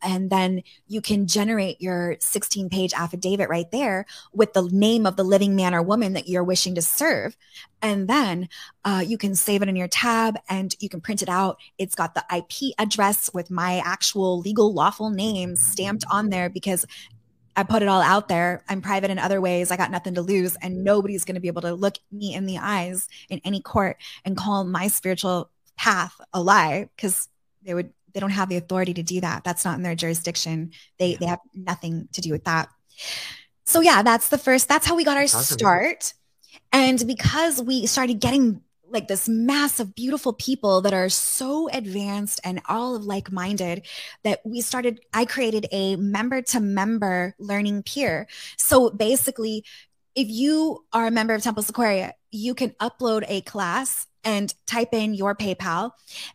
And then you can generate your 16 page affidavit right there with the name of the living man or woman that you're wishing to serve. And then uh, you can save it in your tab and you can print it out. It's got the IP address with my actual legal lawful name stamped on there because I put it all out there. I'm private in other ways. I got nothing to lose, and nobody's going to be able to look me in the eyes in any court and call my spiritual path a lie because they would they don't have the authority to do that. That's not in their jurisdiction. They they have nothing to do with that. So yeah, that's the first. That's how we got our start. And because we started getting like this mass of beautiful people that are so advanced and all of like minded that we started, I created a member to member learning peer. So basically, if you are a member of Templis Aquaria, you can upload a class and type in your PayPal.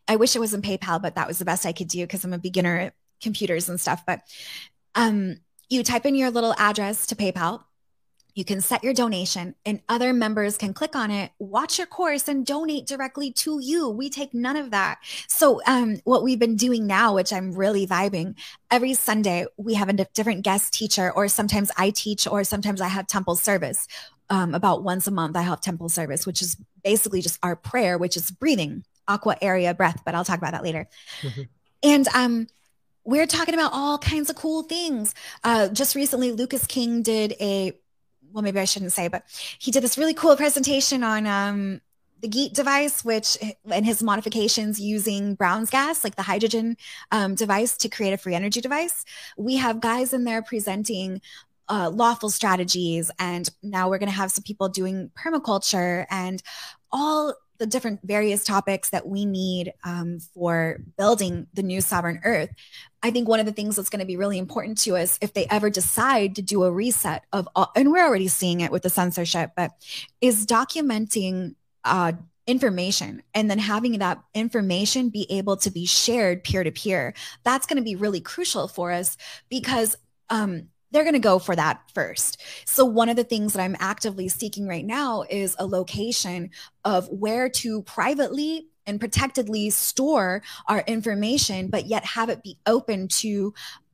I wish it was in PayPal, but that was the best I could do because I'm a beginner at computers and stuff. But um, you type in your little address to PayPal you can set your donation and other members can click on it, watch your course and donate directly to you. We take none of that. So, um, what we've been doing now, which I'm really vibing, every Sunday we have a different guest teacher, or sometimes I teach, or sometimes I have temple service. Um, about once a month, I have temple service, which is basically just our prayer, which is breathing, aqua area breath, but I'll talk about that later. Mm-hmm. And, um, we're talking about all kinds of cool things. Uh, just recently, Lucas King did a well, maybe I shouldn't say, but he did this really cool presentation on um, the Geet device, which and his modifications using Brown's gas, like the hydrogen um, device, to create a free energy device. We have guys in there presenting uh, lawful strategies, and now we're going to have some people doing permaculture and all the different various topics that we need um, for building the new sovereign earth. I think one of the things that's going to be really important to us if they ever decide to do a reset of all, and we're already seeing it with the censorship but is documenting uh, information and then having that information be able to be shared peer to peer. That's going to be really crucial for us because um, they're going to go for that first. So, one of the things that I'm actively seeking right now is a location of where to privately and protectedly store our information, but yet have it be open to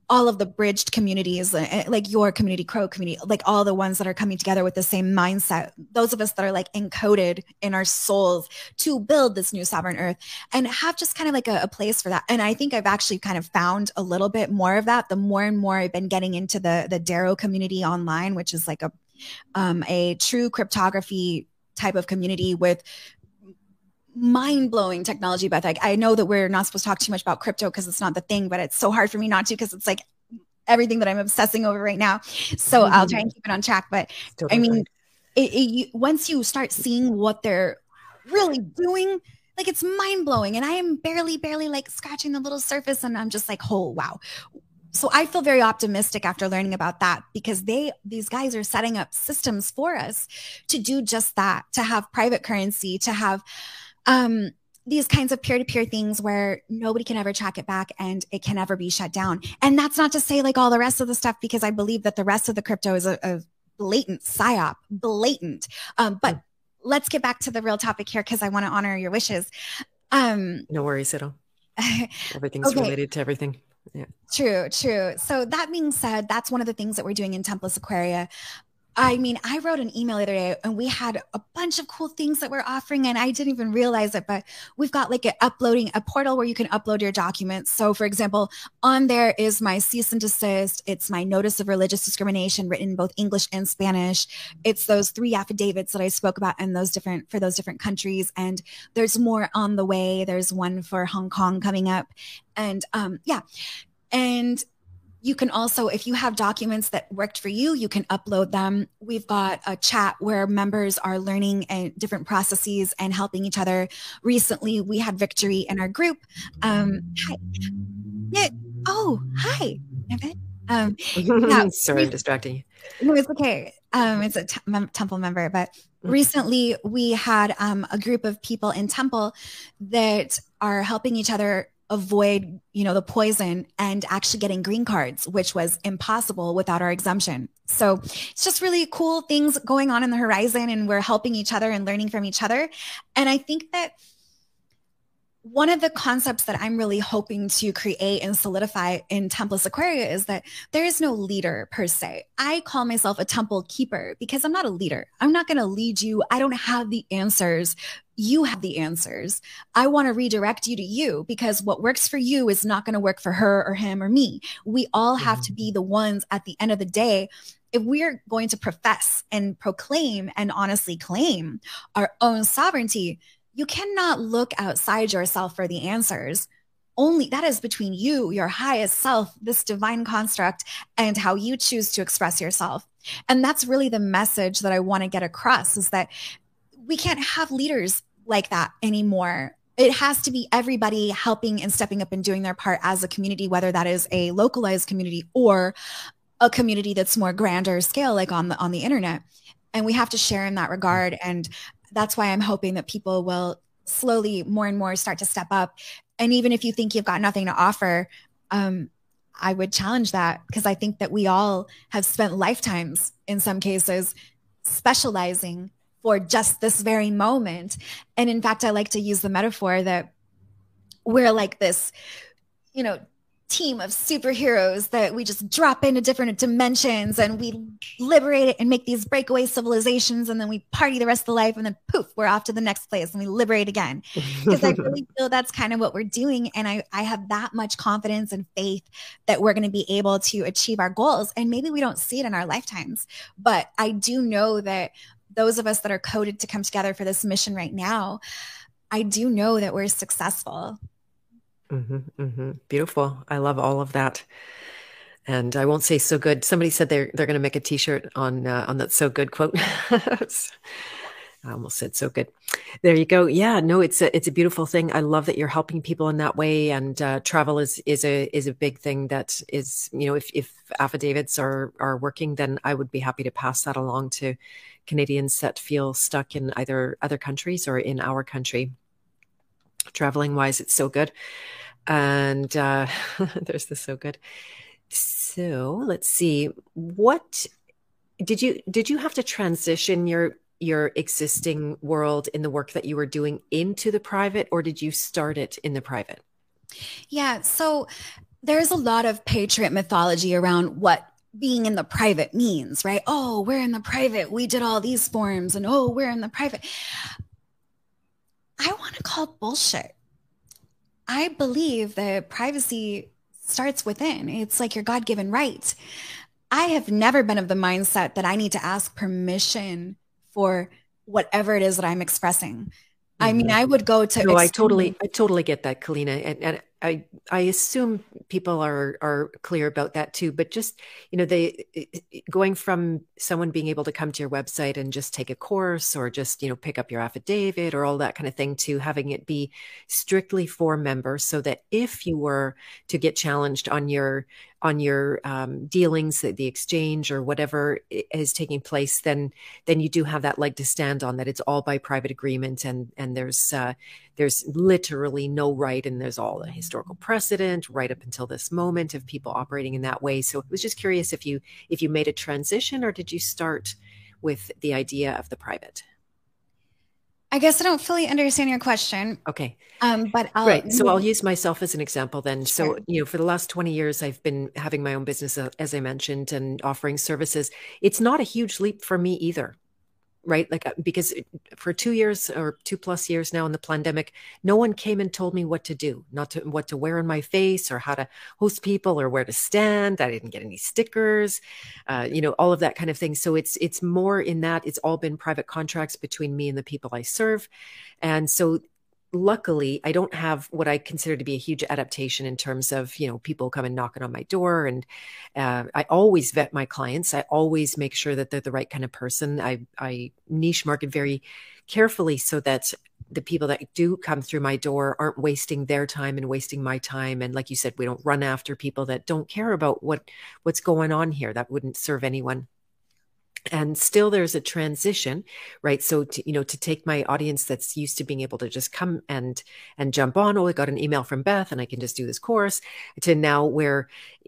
all of the bridged communities, uh, uh, like your community, Crow community, like all the ones that are coming together with the same mindset. Those of us that are like encoded in our souls to build this new sovereign earth and have just kind of like a, a place for that. And I think I've actually kind of found a little bit more of that the more and more I've been getting into the the Dero community online, which is like a um, a true cryptography type of community with mind blowing technology, Beth. Like, I know that we're not supposed to talk too much about crypto because it's not the thing, but it's so hard for me not to because it's like everything that I'm obsessing over right now. So mm-hmm. I'll try and keep it on track. But totally I mean, it, it, you, once you start seeing what they're really doing, like it's mind blowing. And I am barely, barely like scratching the little surface. And I'm just like, oh, wow. So I feel very optimistic after learning about that because they these guys are setting up systems for us to do just that, to have private currency, to have um, these kinds of peer-to-peer things where nobody can ever track it back and it can never be shut down. And that's not to say like all the rest of the stuff, because I believe that the rest of the crypto is a, a blatant psyop, blatant. Um, but let's get back to the real topic here because I want to honor your wishes. Um, no worries at all. Everything's okay. related to everything. Yeah. True, true. So that being said, that's one of the things that we're doing in Templis Aquaria. I mean, I wrote an email the other day and we had a bunch of cool things that we're offering and I didn't even realize it, but we've got like a uploading a portal where you can upload your documents. So for example, on there is my cease and desist. It's my notice of religious discrimination written in both English and Spanish. It's those three affidavits that I spoke about in those different for those different countries. And there's more on the way. There's one for Hong Kong coming up. And um, yeah. And you can also, if you have documents that worked for you, you can upload them. We've got a chat where members are learning and different processes and helping each other. Recently, we had victory in our group. Um, hi. Yeah. Oh, hi, Um, yeah, Sorry, I'm distracting you. No, it's okay. Um, it's a t- mem- temple member, but mm. recently we had um, a group of people in temple that are helping each other avoid, you know, the poison and actually getting green cards, which was impossible without our exemption. So it's just really cool things going on in the horizon and we're helping each other and learning from each other. And I think that one of the concepts that I'm really hoping to create and solidify in Templis Aquaria is that there is no leader per se. I call myself a temple keeper because I'm not a leader. I'm not going to lead you. I don't have the answers. You have the answers. I want to redirect you to you because what works for you is not going to work for her or him or me. We all have mm-hmm. to be the ones at the end of the day if we're going to profess and proclaim and honestly claim our own sovereignty, you cannot look outside yourself for the answers. Only that is between you, your highest self, this divine construct, and how you choose to express yourself. And that's really the message that I want to get across is that we can't have leaders like that anymore. It has to be everybody helping and stepping up and doing their part as a community, whether that is a localized community or a community that's more grander scale, like on the on the internet. And we have to share in that regard. And that's why I'm hoping that people will slowly more and more start to step up. And even if you think you've got nothing to offer, um, I would challenge that because I think that we all have spent lifetimes in some cases specializing for just this very moment. And in fact, I like to use the metaphor that we're like this, you know, team of superheroes that we just drop into different dimensions and we liberate it and make these breakaway civilizations and then we party the rest of the life and then poof we're off to the next place and we liberate again. Because i really feel that's kind of what we're doing. And I, I have that much confidence and faith that we're going to be able to achieve our goals. And maybe we don't see it in our lifetimes but i do know that those of us that are coded to come together for this mission right now i do know that we're successful Mm-hmm, mm-hmm. Beautiful. I love all of that. And I won't say so good. Somebody said they're they're going to make a T-shirt on uh, on that so good quote. I almost said so good. There you go. Yeah, no, it's a it's a beautiful thing. I love that you're helping people in that way, and uh, travel is is a is a big thing. That is, you know, if if affidavits are are working, then I would be happy to pass that along to Canadians that feel stuck in either other countries or in our country. Traveling wise, it's so good and uh, there's the so good. So let's see. What did you did you have to transition your your existing world in the work that you were doing into the private, or did you start it in the private? Yeah. So there's a lot of patriot mythology around what being in the private means, right? Oh, we're in the private. We did all these forms, and oh, we're in the private. I want to call bullshit I believe that privacy starts within. It's like your God given right. I have never been of the mindset that I need to ask permission for whatever it is that I'm expressing. I mean, mm-hmm. I would go to. No, I totally, I totally get that, Kalina, and, and I I assume people are are clear about that too. But just you know, they going from someone being able to come to your website and just take a course or just you know pick up your affidavit or all that kind of thing to having it be strictly for members, so that if you were to get challenged on your on your um, dealings, the, exchange or whatever is taking place, then then you do have that leg to stand on. That it's all by private agreement, and and there's uh, there's literally no right, and there's all the historical precedent right up until this moment of people operating in that way. So I was just curious if you if you made a transition or did you start with the idea of the private? I guess I don't fully understand your question. Okay. Um, but I'll, right. So I'll use myself as an example then. Sure. So, you know, for the last 20 years, I've been having my own business, uh, as I mentioned, and offering services. It's not a huge leap for me either right? Like, uh, because for two years or two plus years now in the pandemic, no one came and told me what to do, not to what to wear on my face or how to host people or where to stand. I didn't get any stickers, uh, you know, all of that kind of thing. So it's it's more in that it's all been private contracts between me and the people I serve, and so luckily i don't have what i consider to be a huge adaptation in terms of you know people coming knocking on my door and uh, i always vet my clients. I always make sure that they're the right kind of person. I i niche market very carefully so that the people that do come through my door aren't wasting their time and wasting my time. And like you said we don't run after people that don't care about what what's going on here. That wouldn't serve anyone and still there's a transition right? So to, you know to take my audience that's used to being able to just come and and jump on oh i got an email from beth and i can just do this course to now where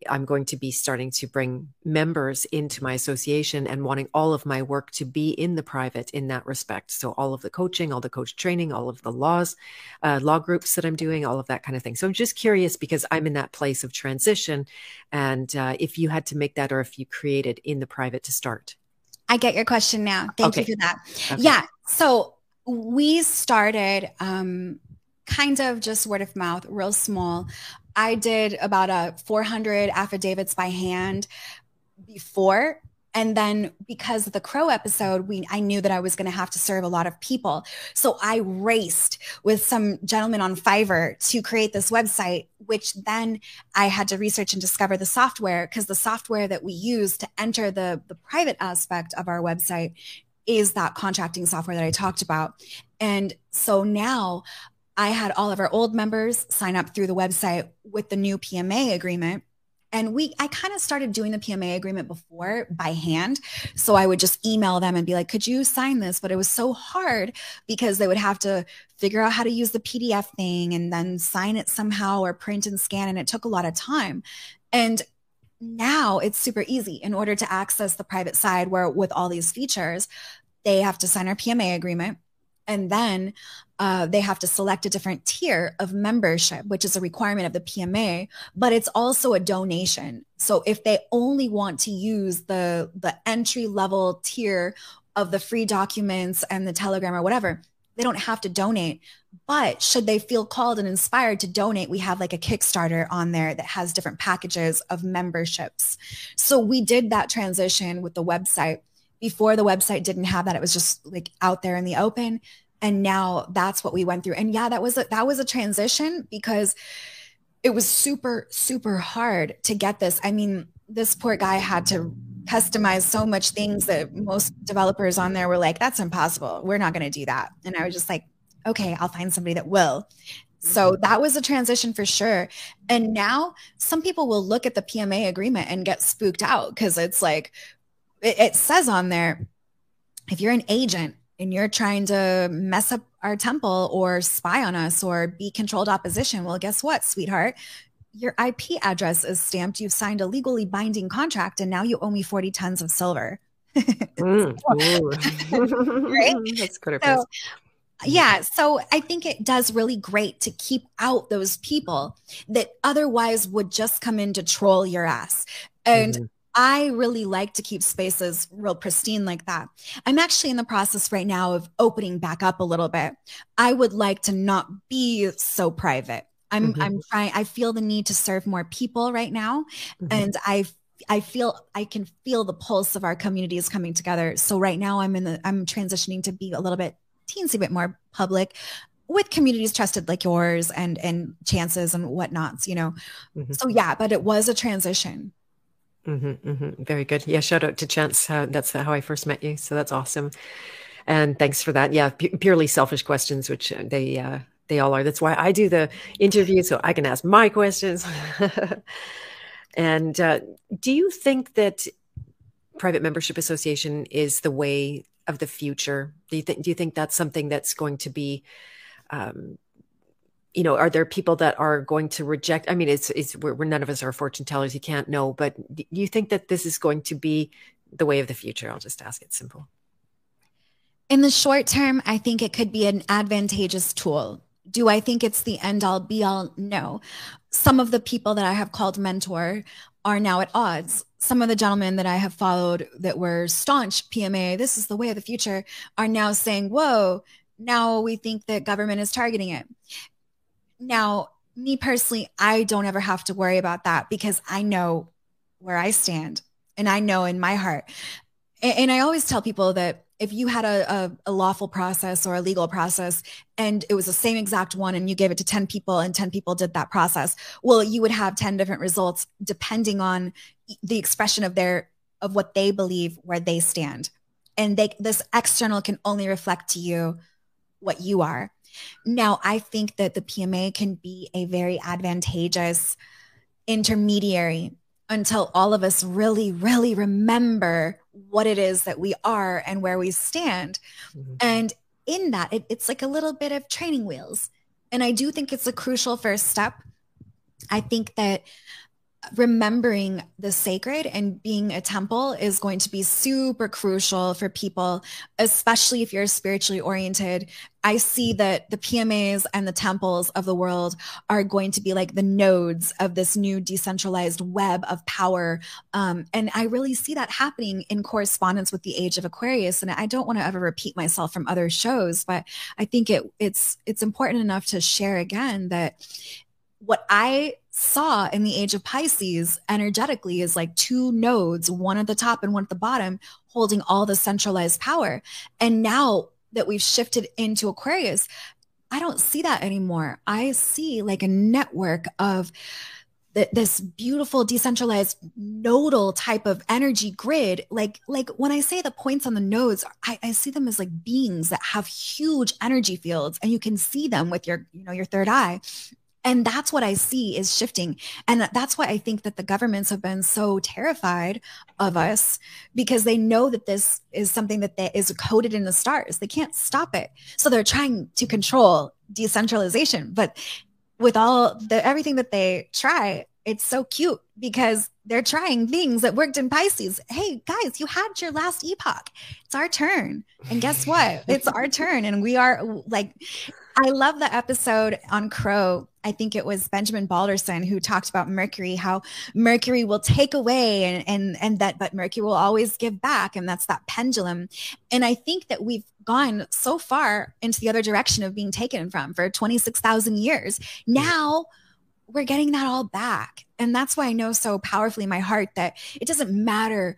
i'm going to be starting to bring members into my association and wanting all of my work to be in the private in that respect. So all of the coaching all the coach training all of the laws uh, law groups that i'm doing all of that kind of thing. So i'm just curious because i'm in that place of transition and uh, if you had to make that or if you created in the private to start I get your question now. Thank okay. you for that. Okay. Yeah. So we started um, kind of just word of mouth, real small. I did about a 400 affidavits by hand before and then because of the crow episode we i knew that i was going to have to serve a lot of people. So i raced with some gentleman on fiverr to create this website which then i had to research and discover the software because the software that we use to enter the the private aspect of our website is that contracting software that i talked about. And so now i had all of our old members sign up through the website with the new pma agreement and we i kind of started doing the pma agreement before by hand. So i would just email them and be like could you sign this? But it was so hard because they would have to figure out how to use the pdf thing and then sign it somehow or print and scan and it took a lot of time. And now it's super easy. In order to access the private side where with all these features they have to sign our pma agreement And then uh, they have to select a different tier of membership, which is a requirement of the PMA, but it's also a donation. So if they only want to use the the entry level tier of the free documents and the telegram or whatever, they don't have to donate. But should they feel called and inspired to donate, we have like a Kickstarter on there that has different packages of memberships. So we did that transition with the website. Before the website didn't have that, it was just like out there in the open. And now that's what we went through. And yeah, that was a, that was a transition because it was super, super hard to get this. I mean, this poor guy had to customize so much things that most developers on there were like, that's impossible. We're not going to do that. And I was just like, okay, I'll find somebody that will. So mm-hmm. that was a transition for sure. And now some people will look at the PMA agreement and get spooked out because it's like, it, it says on there, if you're an agent and you're trying to mess up our temple or spy on us or be controlled opposition, well, guess what, sweetheart? your IP address is stamped. You've signed a legally binding contract, and now you owe me 40 tons of silver. mm, right? That's critical. So, yeah. So I think it does really great to keep out those people that otherwise would just come in to troll your ass. And mm-hmm. I really like to keep spaces real pristine like that. I'm actually in the process right now of opening back up a little bit. I would like to not be so private. I'm mm-hmm. I'm trying I feel the need to serve more people right now mm-hmm. and I I feel I can feel the pulse of our communities coming together. So right now I'm in the I'm transitioning to be a little bit teensy bit more public with communities trusted like yours and and chances and whatnots, you know. Mm-hmm. So yeah, but it was a transition. Mm-hmm, mm-hmm. Very good. Yeah, shout out to Chance. Uh, that's how I first met you. So that's awesome. And thanks for that. Yeah, purely selfish questions, which uh, they uh, they all are. That's why I do the interview so I can ask my questions. and uh, do you think that private membership association is the way of the future? Do you think? Do you think that's something that's going to be? Um, you know, are there people that are going to reject? I mean, it's it's we're, we're none of us are fortune tellers. You can't know, but do you think that this is going to be the way of the future? I'll just ask it simple. In the short term, I think it could be an advantageous tool do I think it's the end all be all? No. Some of the people that I have called mentor are now at odds. Some of the gentlemen that I have followed that were staunch PMA, this is the way of the future, are now saying, whoa, now we think that government is targeting it. Now, me personally, I don't ever have to worry about that because I know where I stand and I know in my heart. And, and I always tell people that if you had a, a, a, lawful process or a legal process and it was the same exact one and you gave it to 10 people and 10 people did that process well you would have 10 different results depending on the expression of their of what they believe where they stand and they this external can only reflect to you what you are now i think that the pma can be a very advantageous intermediary until all of us really, really remember what it is that we are and where we stand. Mm-hmm. And in that, it, it's like a little bit of training wheels. And I do think it's a crucial first step. I think that remembering the sacred and being a temple is going to be super crucial for people, especially if you're spiritually oriented. I see that the PMAs and the temples of the world are going to be like the nodes of this new decentralized web of power. Um, and I really see that happening in correspondence with the age of Aquarius. And I don't want to ever repeat myself from other shows, but I think it, it's, it's important enough to share again that what I saw in the age of Pisces energetically is like two nodes, one at the top and one at the bottom, holding all the centralized power. And now that we've shifted into Aquarius, I don't see that anymore. I see like a network of th- this beautiful decentralized nodal type of energy grid. Like, like when I say the points on the nodes, I, I see them as like beings that have huge energy fields and you can see them with your, you know, your third eye and that's what I see is shifting. And that's why I think that the governments have been so terrified of us because they know that this is something that they, is coded in the stars. They can't stop it. So they're trying to control decentralization. But with all the everything that they try, it's so cute because they're trying things that worked in Pisces. Hey, guys, you had your last epoch. It's our turn. And guess what? It's our turn. And we are like, I love the episode on Crow. I think it was Benjamin Balderson who talked about Mercury, how Mercury will take away and, and, and that, but Mercury will always give back. And that's that pendulum. And I think that we've gone so far into the other direction of being taken from for 26,000 years. Now, we're getting that all back. And that's why I know so powerfully in my heart that it doesn't matter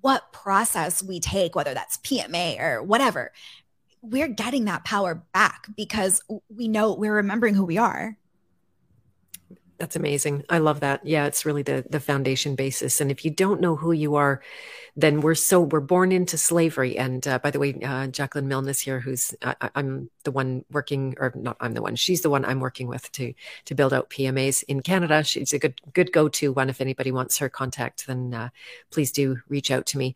what process we take, whether that's PMA or whatever, we're getting that power back because we know we're remembering who we are. That's amazing. I love that. Yeah, it's really the the foundation basis. And if you don't know who you are, then we're so we're born into slavery. And uh, by the way, uh, Jacqueline Milne is here, who's I, am the one working, or not, I'm the one. She's the one I'm working with to to build out PMAs in Canada. She's a good good go to one. If anybody wants her contact, then uh, please do reach out to me.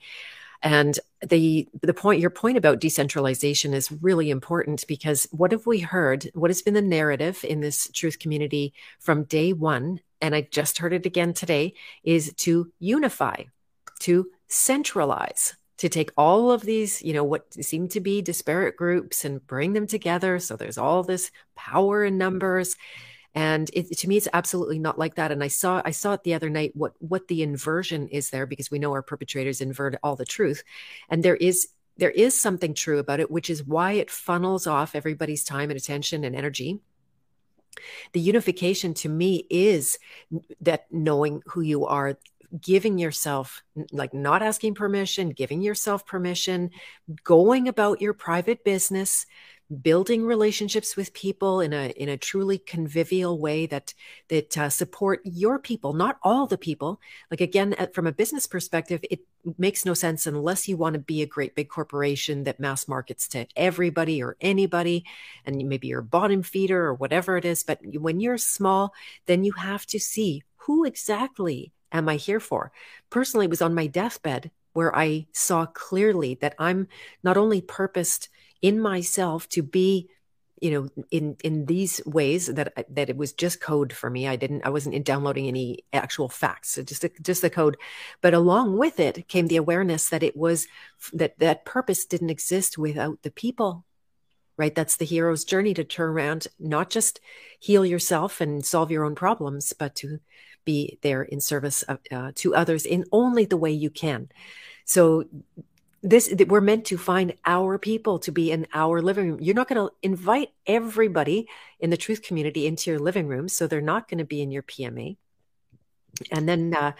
And the the point your point about decentralization is really important because what have we heard? What has been the narrative in this truth community from day one? And I just heard it again today is to unify, to centralize, to take all of these, you know, what seem to be disparate groups and bring them together. So there's all this power in numbers and it, to me it's absolutely not like that. And i saw i saw it the other night what what the inversion is there because we know our perpetrators invert all the truth. And there is there is something true about it which is why it funnels off everybody's time and attention and energy. The unification to me is that knowing who you are giving yourself like not asking permission giving yourself permission going about your private business building relationships with people in a in a truly convivial way that that uh, support your people not all the people. Like again from a business perspective it makes no sense unless you want to be a great big corporation that mass markets to everybody or anybody and maybe you're a bottom feeder or whatever it is but when you're small then you have to see who exactly am i here for? Personally it was on my deathbed where i saw clearly that i'm not only purposed in myself to be you know in in these ways that that it was just code for me. I didn't i wasn't downloading any actual facts so just just the code. But along with it came the awareness that it was that that purpose didn't exist without the people right? That's the hero's journey to turn around not just heal yourself and solve your own problems but to be there in service of, uh, to others in only the way you can. So this we're meant to find our people to be in our living room. You're not going to invite everybody in the truth community into your living room so they're not going to be in your pma and then uh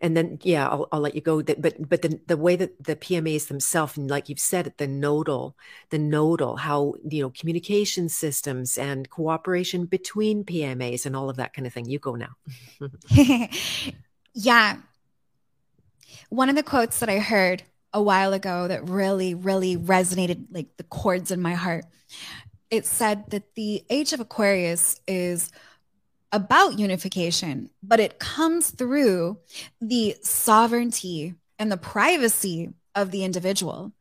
and then yeah i'll, I'll let you go. But but the, the way that the pmas themselves and like you've said the nodal the nodal how you know communication systems and cooperation between pmas and all of that kind of thing. You go now. Yeah. One of the quotes that i heard a while ago that really, really resonated like the chords in my heart. It said that the age of Aquarius is about unification, but it comes through the sovereignty and the privacy of the individual.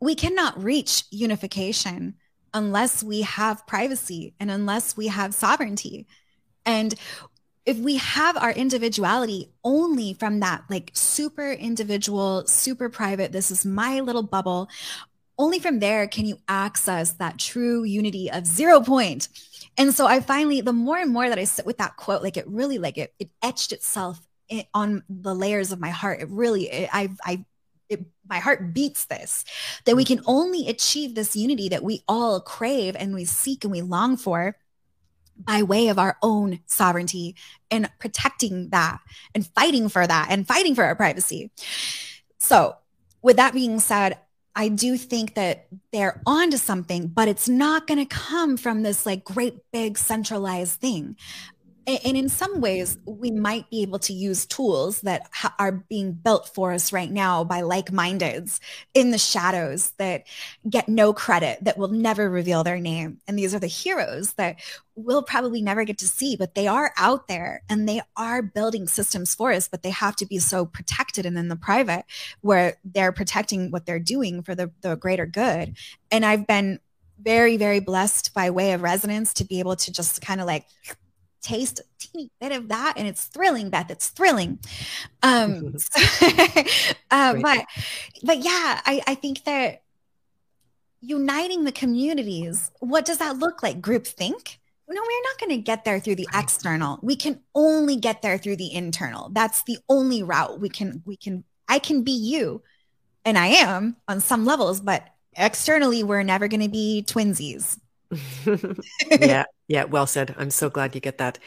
We cannot reach unification unless we have privacy and unless we have sovereignty. And if we have our individuality only from that like super individual, super private, this is my little bubble, only from there can you access that true unity of zero point. And so I finally, the more and more that I sit with that quote, like it really, like it, it etched itself in, on the layers of my heart. It really, it, I, I, it, my heart beats this that we can only achieve this unity that we all crave and we seek and we long for by way of our own sovereignty and protecting that and fighting for that and fighting for our privacy. So, with that being said, I do think that they're onto something, but it's not going to come from this like great big centralized thing and in some ways we might be able to use tools that ha- are being built for us right now by like-mindeds in the shadows that get no credit that will never reveal their name. And these are the heroes that we'll probably never get to see but they are out there and they are building systems for us but they have to be so protected and in the private where they're protecting what they're doing for the, the greater good. And i've been very very blessed by way of resonance to be able to just kind of like taste a teeny bit of that and it's thrilling beth it's thrilling. Um uh, but but yeah I, I think that uniting the communities what does that look like? Group think no we're not going to get there through the external. We can only get there through the internal. That's the only route we can we can i can be you and i am on some levels but externally we're never going to be twinsies yeah, yeah, well said. I'm so glad you get that.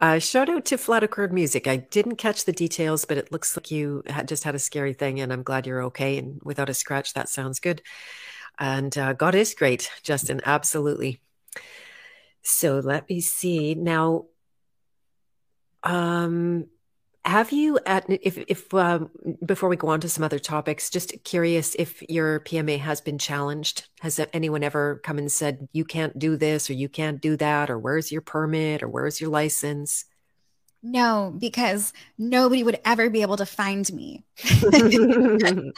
Uh, shout out to Flat Accord Music. I didn't catch the details, but it looks like you just had a scary thing, and I'm glad you're okay and without a scratch. That sounds good. And uh, God is great, Justin. Absolutely. So let me see now. Um, have you at if if um, before we go on to some other topics, just curious if your PMA has been challenged? Has anyone ever come and said you can't do this or you can't do that or where's your permit or where's your license? No, because nobody would ever be able to find me.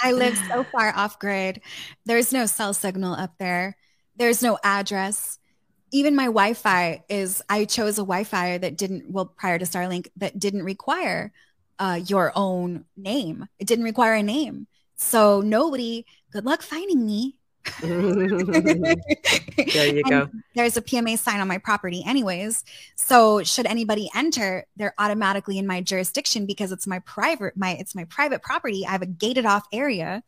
I live so far off grid. There's no cell signal up there. There's no address even my Wi-Fi is I chose a Wi-Fi that didn't well prior to Starlink that didn't require uh, your own name. It didn't require a name. So nobody, good luck finding me. there you go. There's a PMA sign on my property anyways. So should anybody enter, they're automatically in my jurisdiction because it's my private my it's my private property. I have a gated off area.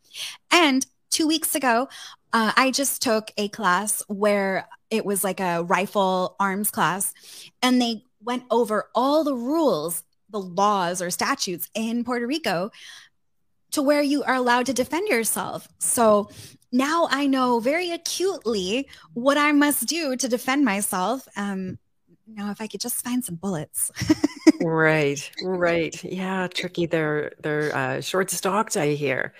And 2 weeks ago, uh, I just took a class where it was like a rifle arms class and they went over all the rules the laws or statutes in Puerto Rico to where you are allowed to defend yourself. So now I know very acutely what I must do to defend myself. Um, now, if I could just find some bullets. right, right, yeah, tricky. They're they're uh, short stocked. I hear.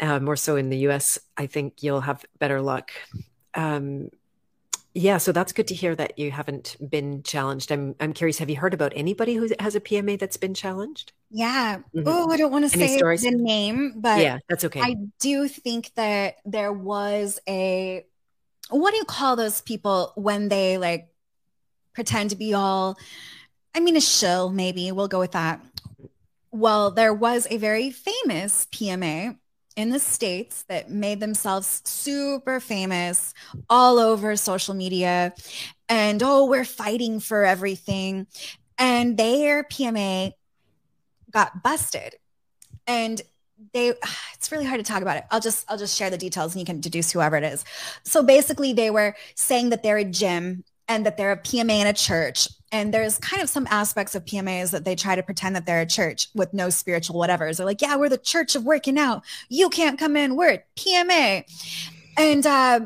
Uh, more so in the U.S., I think you'll have better luck. Um, yeah, so that's good to hear that you haven't been challenged. I'm I'm curious. Have you heard about anybody who has a PMA that's been challenged? Yeah. Mm-hmm. Oh, I don't want to say stories? the name, but yeah, that's okay. I do think that there was a what do you call those people when they like pretend to be all I mean a shill, maybe. We'll go with that. Well, there was a very famous PMA in the States that made themselves super famous all over social media. And oh, we're fighting for everything. And their PMA got busted. And they it's really hard to talk about it. I'll just I'll just share the details and you can deduce whoever it is. So basically they were saying that they're a gym and that they're a PMA in a church. And there's kind of some aspects of PMAs that they try to pretend that they're a church with no spiritual whatevers. They're like, yeah, we're the church of working out. You can't come in. We're PMA. And uh,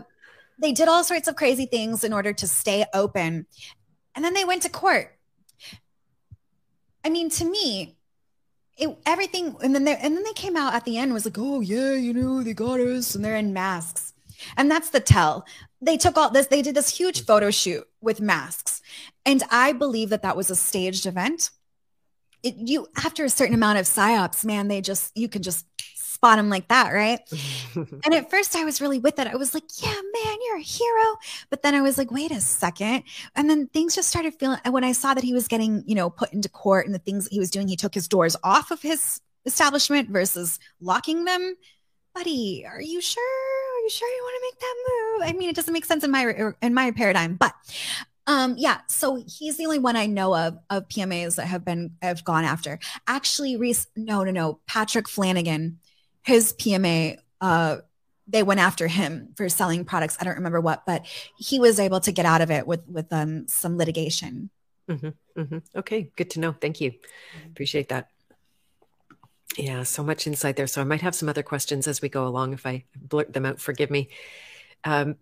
they did all sorts of crazy things in order to stay open. And then they went to court. I mean, to me, it, everything, and then they and then they came out at the end was like, oh yeah, you know, they got us, and they're in masks. And that's the tell. They took all this, they did this huge photo shoot with masks. And I believe that that was a staged event. It, you, after a certain amount of psyops, man, they just, you can just spot them like that, right? and at first I was really with it. I was like, yeah, man, you're a hero. But then I was like, wait a second. And then things just started feeling, and when I saw that he was getting, you know, put into court and the things that he was doing, he took his doors off of his establishment versus locking them. Buddy, are you sure? You sure you want to make that move? I mean, it doesn't make sense in my in my paradigm, but um, yeah, so he's the only one I know of of PMAs that have been have gone after. Actually, Reese, no, no, no, Patrick Flanagan, his PMA, uh, they went after him for selling products. I don't remember what, but he was able to get out of it with with um some litigation. Mm-hmm, mm-hmm. Okay, good to know. Thank you. Appreciate that. Yeah, so much insight there. So I might have some other questions as we go along. If I blurt them out, forgive me. Um,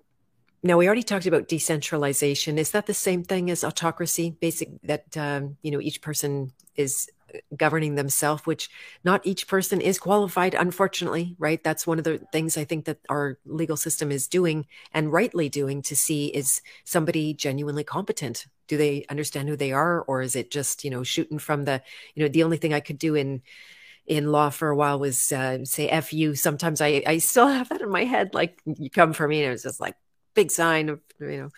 now we already talked about decentralization. Is that the same thing as autocracy? Basic that um, you know each person is governing themselves, which not each person is qualified, unfortunately. Right? That's one of the things I think that our legal system is doing and rightly doing to see is somebody genuinely competent. Do they understand who they are, or is it just you know shooting from the you know the only thing I could do in in law for a while was uh, say "f you." Sometimes I I still have that in my head, like you come for me, and it was just like big sign of you know.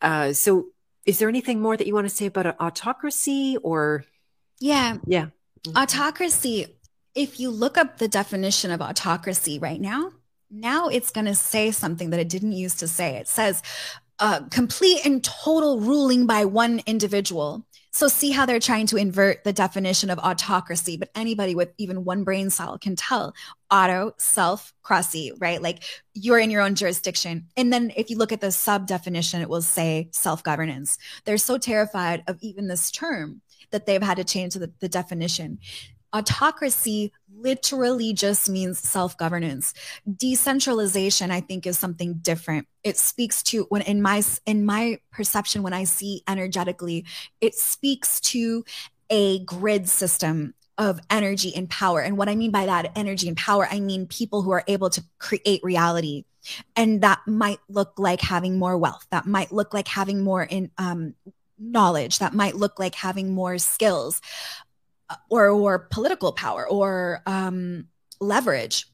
Uh, so is there anything more that you want to say about autocracy or? Yeah. Yeah. Autocracy. If you look up the definition of autocracy right now, now it's going to say something that it didn't used to say. It says uh, complete and total ruling by one individual. So see how they're trying to invert the definition of autocracy, but anybody with even one brain cell can tell auto, self, cracy, right? Like you're in your own jurisdiction. And then if you look at the sub definition, it will say self governance. They're so terrified of even this term that they've had to change the, the definition. Autocracy literally just means self governance. Decentralization, I think, is something different. It speaks to when in my in my perception, when I see energetically, it speaks to a grid system of energy and power. And what I mean by that energy and power, I mean people who are able to create reality. And that might look like having more wealth. That might look like having more in um, knowledge. That might look like having more skills or or political power or um, leverage.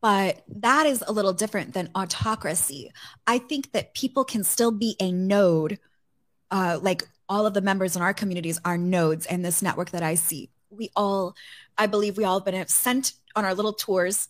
But that is a little different than autocracy. I think that people can still be a node uh, like all of the members in our communities are nodes in this network that i see. We all i believe we all have been sent on our little tours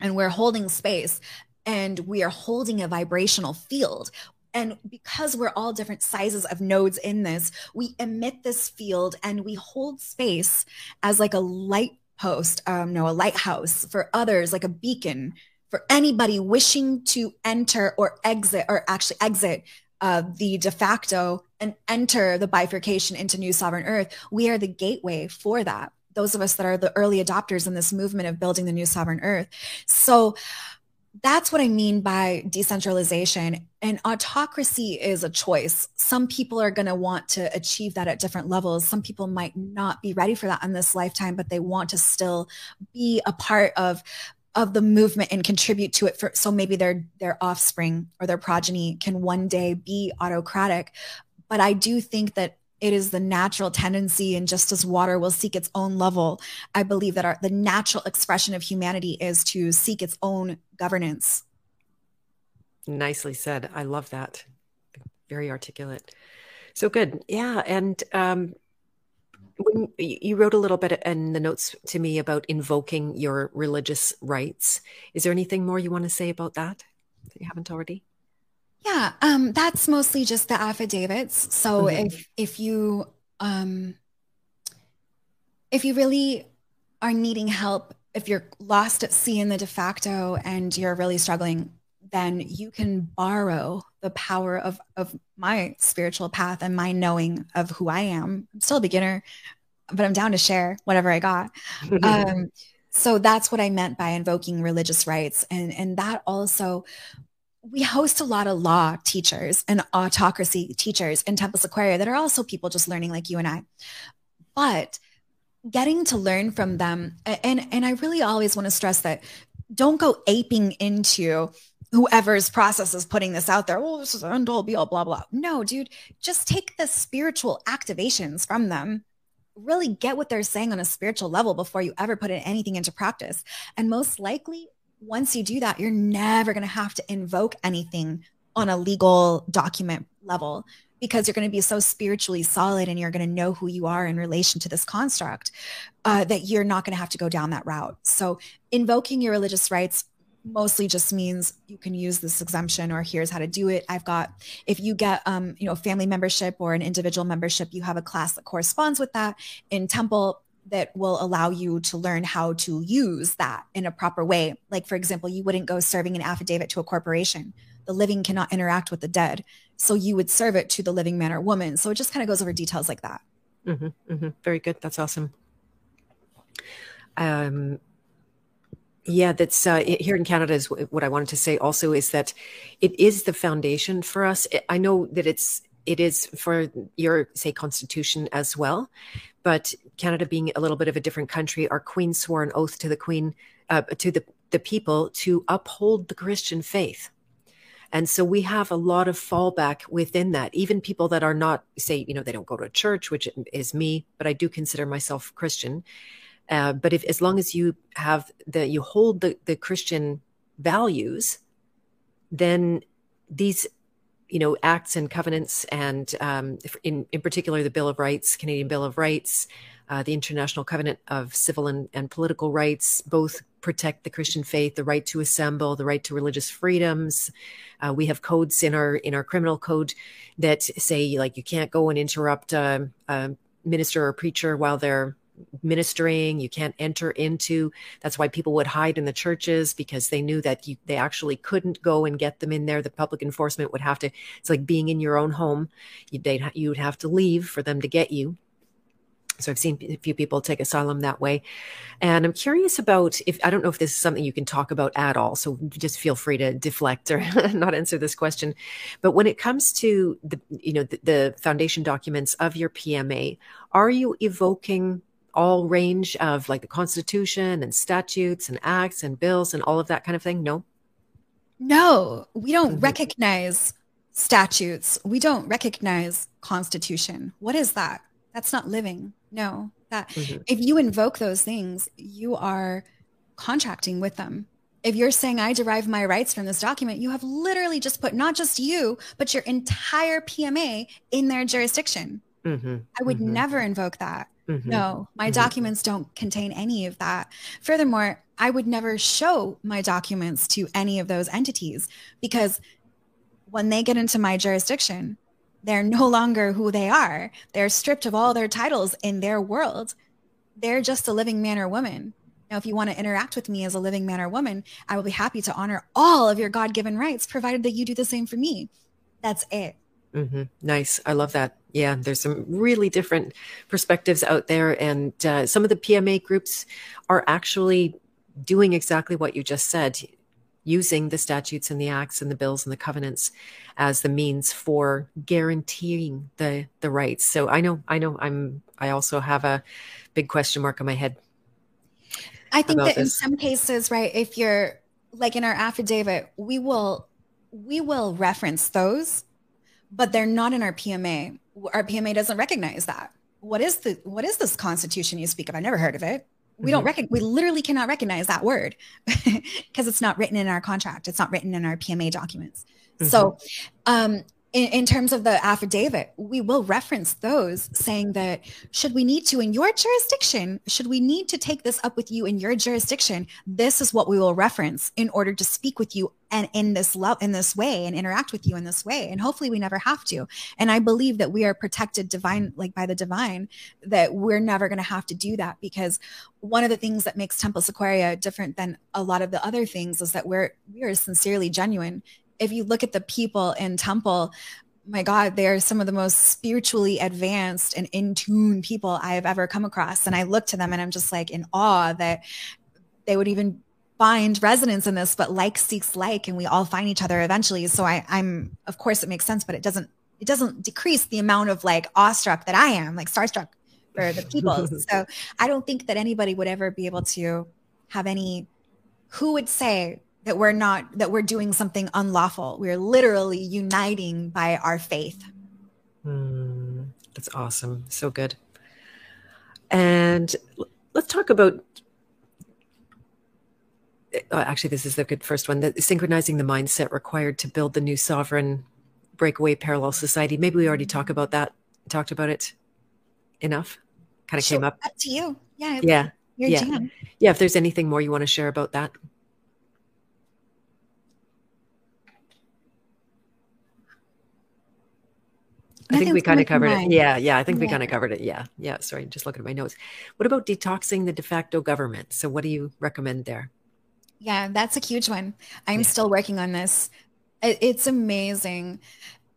and we're holding space and we are holding a vibrational field and because we're all different sizes of nodes in this, we emit this field and we hold space as like a light post, um, no, a lighthouse for others, like a beacon for anybody wishing to enter or exit, or actually exit uh, the de facto and enter the bifurcation into New Sovereign Earth. We are the gateway for that. Those of us that are the early adopters in this movement of building the New Sovereign Earth. So, that's what I mean by decentralization. And autocracy is a choice. Some people are going to want to achieve that at different levels. Some people might not be ready for that in this lifetime, but they want to still be a part of of the movement and contribute to it for so maybe their their offspring or their progeny can one day be autocratic but i do think that it is the natural tendency and just as water will seek its own level i believe that our, the natural expression of humanity is to seek its own governance. Nicely said. I love that. Very articulate. So good. Yeah and um, when you wrote a little bit in the notes to me about invoking your religious rights is there anything more you want to say about that that you haven't already yeah, um, that's mostly just the affidavits. So mm-hmm. if if you um, if you really are needing help, if you're lost at sea in the de facto and you're really struggling, then you can borrow the power of of my spiritual path and my knowing of who I am. I'm still a beginner, but I'm down to share whatever I got. um, so that's what I meant by invoking religious rights, and and that also we host a lot of law teachers and autocracy teachers in Templis Aquaria that are also people just learning like you and I. But getting to learn from them, and, and I really always want to stress that don't go aping into whoever's process is putting this out there. Oh, this is end all be all, blah, blah. No, dude, just take the spiritual activations from them. Really get what they're saying on a spiritual level before you ever put anything into practice. And most likely, once you do that, you're never going to have to invoke anything on a legal document level because you're going to be so spiritually solid and you're going to know who you are in relation to this construct uh, that you're not going to have to go down that route. So, invoking your religious rights mostly just means you can use this exemption or here's how to do it i've got if you get um you know family membership or an individual membership you have a class that corresponds with that in temple that will allow you to learn how to use that in a proper way. Like, for example, you wouldn't go serving an affidavit to a corporation. The living cannot interact with the dead. So you would serve it to the living man or woman. So it just kind of goes over details like that. Mm-hmm, mm-hmm. Very good. That's awesome. Um, yeah, that's uh, here in Canada. Is what I wanted to say. Also, is that it is the foundation for us. I know that it's it is for your say constitution as well, but Canada being a little bit of a different country, our Queen swore an oath to the Queen, uh, to the, the people to uphold the Christian faith. And so we have a lot of fallback within that. Even people that are not, say, you know, they don't go to a church, which is me, but I do consider myself Christian. Uh, but if, as long as you have the, you hold the, the Christian values, then these you know, acts and covenants, and um, in in particular the Bill of Rights, Canadian Bill of Rights, uh, the International Covenant of Civil and, and Political Rights, both protect the Christian faith, the right to assemble, the right to religious freedoms. Uh, we have codes in our in our criminal code that say like you can't go and interrupt a, a minister or preacher while they're ministering you can't enter into that's why people would hide in the churches because they knew that you, they actually couldn't go and get them in there the public enforcement would have to it's like being in your own home you, would you would have to leave for them to get you so I've seen a few people take asylum that way. And I'm curious about if I don't know if this is something you can talk about at all. So just feel free to deflect or not answer this question. But when it comes to the you know the, the foundation documents of your PMA, are you evoking all range of like the constitution and statutes and acts and bills and all of that kind of thing? No. No, we don't mm-hmm. recognize statutes. We don't recognize constitution. What is that? That's not living. No, that mm-hmm. if you invoke those things, you are contracting with them. If you're saying I derive my rights from this document, you have literally just put not just you, but your entire PMA in their jurisdiction. Mm-hmm. I would mm-hmm. never invoke that. Mm-hmm. No, my mm-hmm. documents don't contain any of that. Furthermore, I would never show my documents to any of those entities because when they get into my jurisdiction, they're no longer who they are. They're stripped of all their titles in their world. They're just a living man or woman. Now, if you want to interact with me as a living man or woman, I will be happy to honor all of your God given rights, provided that you do the same for me. That's it. Mm-hmm. Nice. I love that. Yeah, there's some really different perspectives out there. And uh, some of the PMA groups are actually doing exactly what you just said using the statutes and the acts and the bills and the covenants as the means for guaranteeing the the rights so i know i know i'm i also have a big question mark on my head i think that this. in some cases right if you're like in our affidavit we will we will reference those but they're not in our pma our pma doesn't recognize that. What is the what is this constitution you speak of? I never heard of it. We don't mm-hmm. recognize we literally cannot recognize that word because it's not written in our contract. It's not written in our pma documents. Mm-hmm. so um in, in, terms of the affidavit, we will reference those saying that should we need to in your jurisdiction, should we need to take this up with you in your jurisdiction, this is what we will reference in order to speak with you and in this love in this way and interact with you in this way. And hopefully we never have to. And I believe that we are protected divine, like by the divine, that we're never going to have to do that because one of the things that makes Templis Aquaria different than a lot of the other things is that we're we are sincerely genuine if you look at the people in Temple, my God, they are some of the most spiritually advanced and in tune people I have ever come across. And I look to them and I'm just like in awe that they would even find resonance in this, but like seeks like, and we all find each other eventually. So I, I'm, of course, it makes sense, but it doesn't, it doesn't decrease the amount of like awestruck that I am, like starstruck for the people. so I don't think that anybody would ever be able to have any. Who would say that we're not that we're doing something unlawful. We're literally uniting by our faith. Mm, that's awesome. So good. And let's talk about oh, actually this is the good first one that synchronizing the mindset required to build the new sovereign breakaway parallel society. Maybe we already talked about that talked about it enough? Kind of sure, came up? Up to you. Yeah. Yeah. Yeah. Jam. yeah if there's anything more you want to share about that I think we kind of covered it. Yeah, yeah. I think yeah. we kind of covered it. Yeah, yeah. Sorry, just looking at my notes. What about detoxing the de facto government? So, what do you recommend there? Yeah, that's a huge one. I'm yeah. still working on this. It's amazing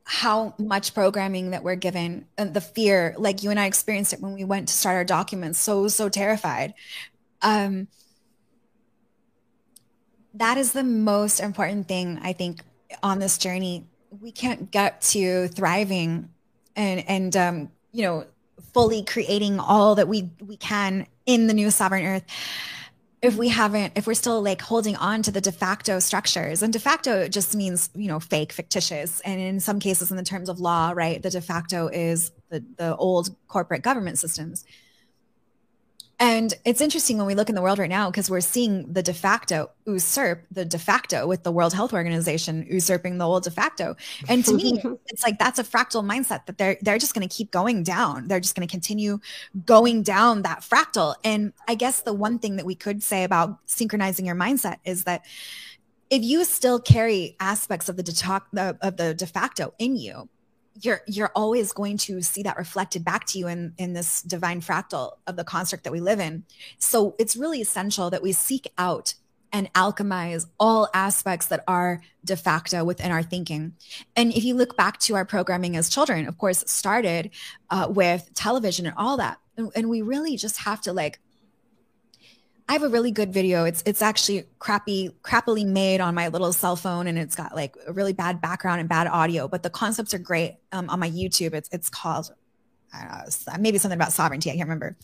how much programming that we're given and the fear like you and i experienced it when we went to start our documents so so terrified um that is the most important thing i think on this journey we can't get to thriving and and um, you know fully creating all that we we can in the new sovereign earth if we haven't if we're still like holding on to the de facto structures. And de facto just means you know fake fictitious. And in some cases in the terms of law right the de facto is the the old corporate government systems And it's interesting when we look in the world right now because we're seeing the de facto usurp the de facto with the World Health Organization usurping the old de facto. And to me, it's like that's a fractal mindset that they're they're just going to keep going down. They're just going to continue going down that fractal. And I guess the one thing that we could say about synchronizing your mindset is that if you still carry aspects of the de, of the de facto in you, you're you're always going to see that reflected back to you in in this divine fractal of the construct that we live in so it's really essential that we seek out and alchemize all aspects that are de facto within our thinking. And if you look back to our programming as children, of course, started uh, with television and all that. And, and we really just have to like I have a really good video. It's it's actually crappy, crappily made on my little cell phone, and it's got like a really bad background and bad audio. But the concepts are great um, on my YouTube. It's it's called know, maybe something about sovereignty. I can't remember.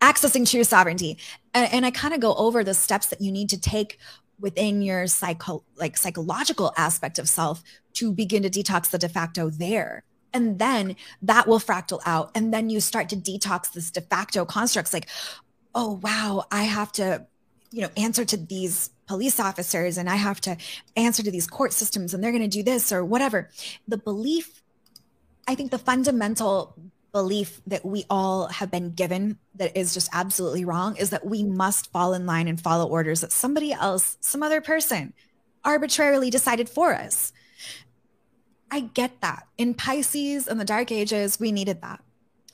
Accessing true sovereignty, and, and I kind of go over the steps that you need to take within your psycho like psychological aspect of self to begin to detox the de facto there and then that will fractal out and then you start to detox this de facto constructs like oh wow i have to you know answer to these police officers and i have to answer to these court systems and they're going to do this or whatever. The belief i think the fundamental belief that we all have been given that is just absolutely wrong is that we must fall in line and follow orders that somebody else some other person arbitrarily decided for us. I get that. In pisces in the dark ages we needed that.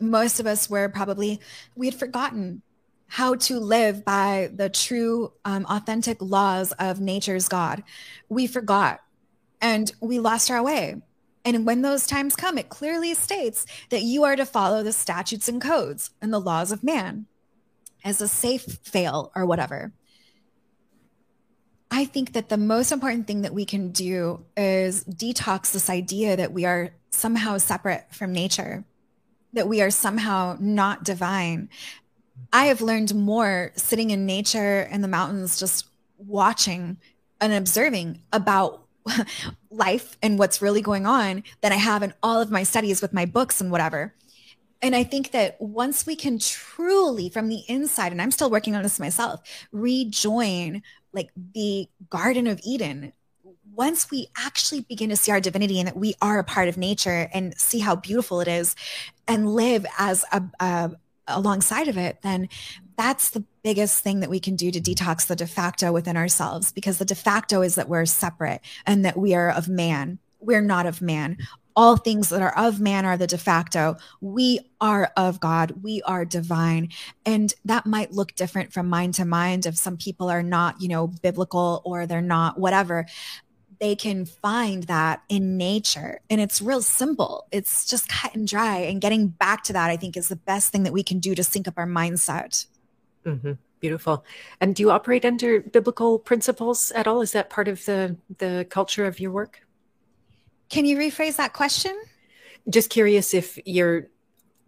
Most of us were probably we had forgotten how to live by the true, um, authentic laws of nature's God. We forgot and we lost our way. And when those times come, it clearly states that you are to follow the statutes and codes and the laws of man as a safe fail or whatever. I think that the most important thing that we can do is detox this idea that we are somehow separate from nature, that we are somehow not divine, I have learned more sitting in nature in the mountains, just watching and observing about life and what's really going on than I have in all of my studies with my books and whatever. And I think that once we can truly, from the inside, and I'm still working on this myself, rejoin like the Garden of Eden, once we actually begin to see our divinity and that we are a part of nature and see how beautiful it is and live as a, a, alongside of it, then that's the biggest thing that we can do to mm-hmm. detox the de facto within ourselves because the de facto is that we're separate and that we are of man. We're not of man. All things that are of man are the de facto. We are of God. We are divine. And that might look different from mind to mind if some people are not, you know, biblical or they're not whatever they can find that in nature. And it's real simple. It's just cut and dry. And getting back to that, I think, is the best thing that we can do to sync up our mindset. Mm-hmm. Beautiful. And do you operate under biblical principles at all? Is that part of the the culture of your work? Can you rephrase that question? Just curious if you're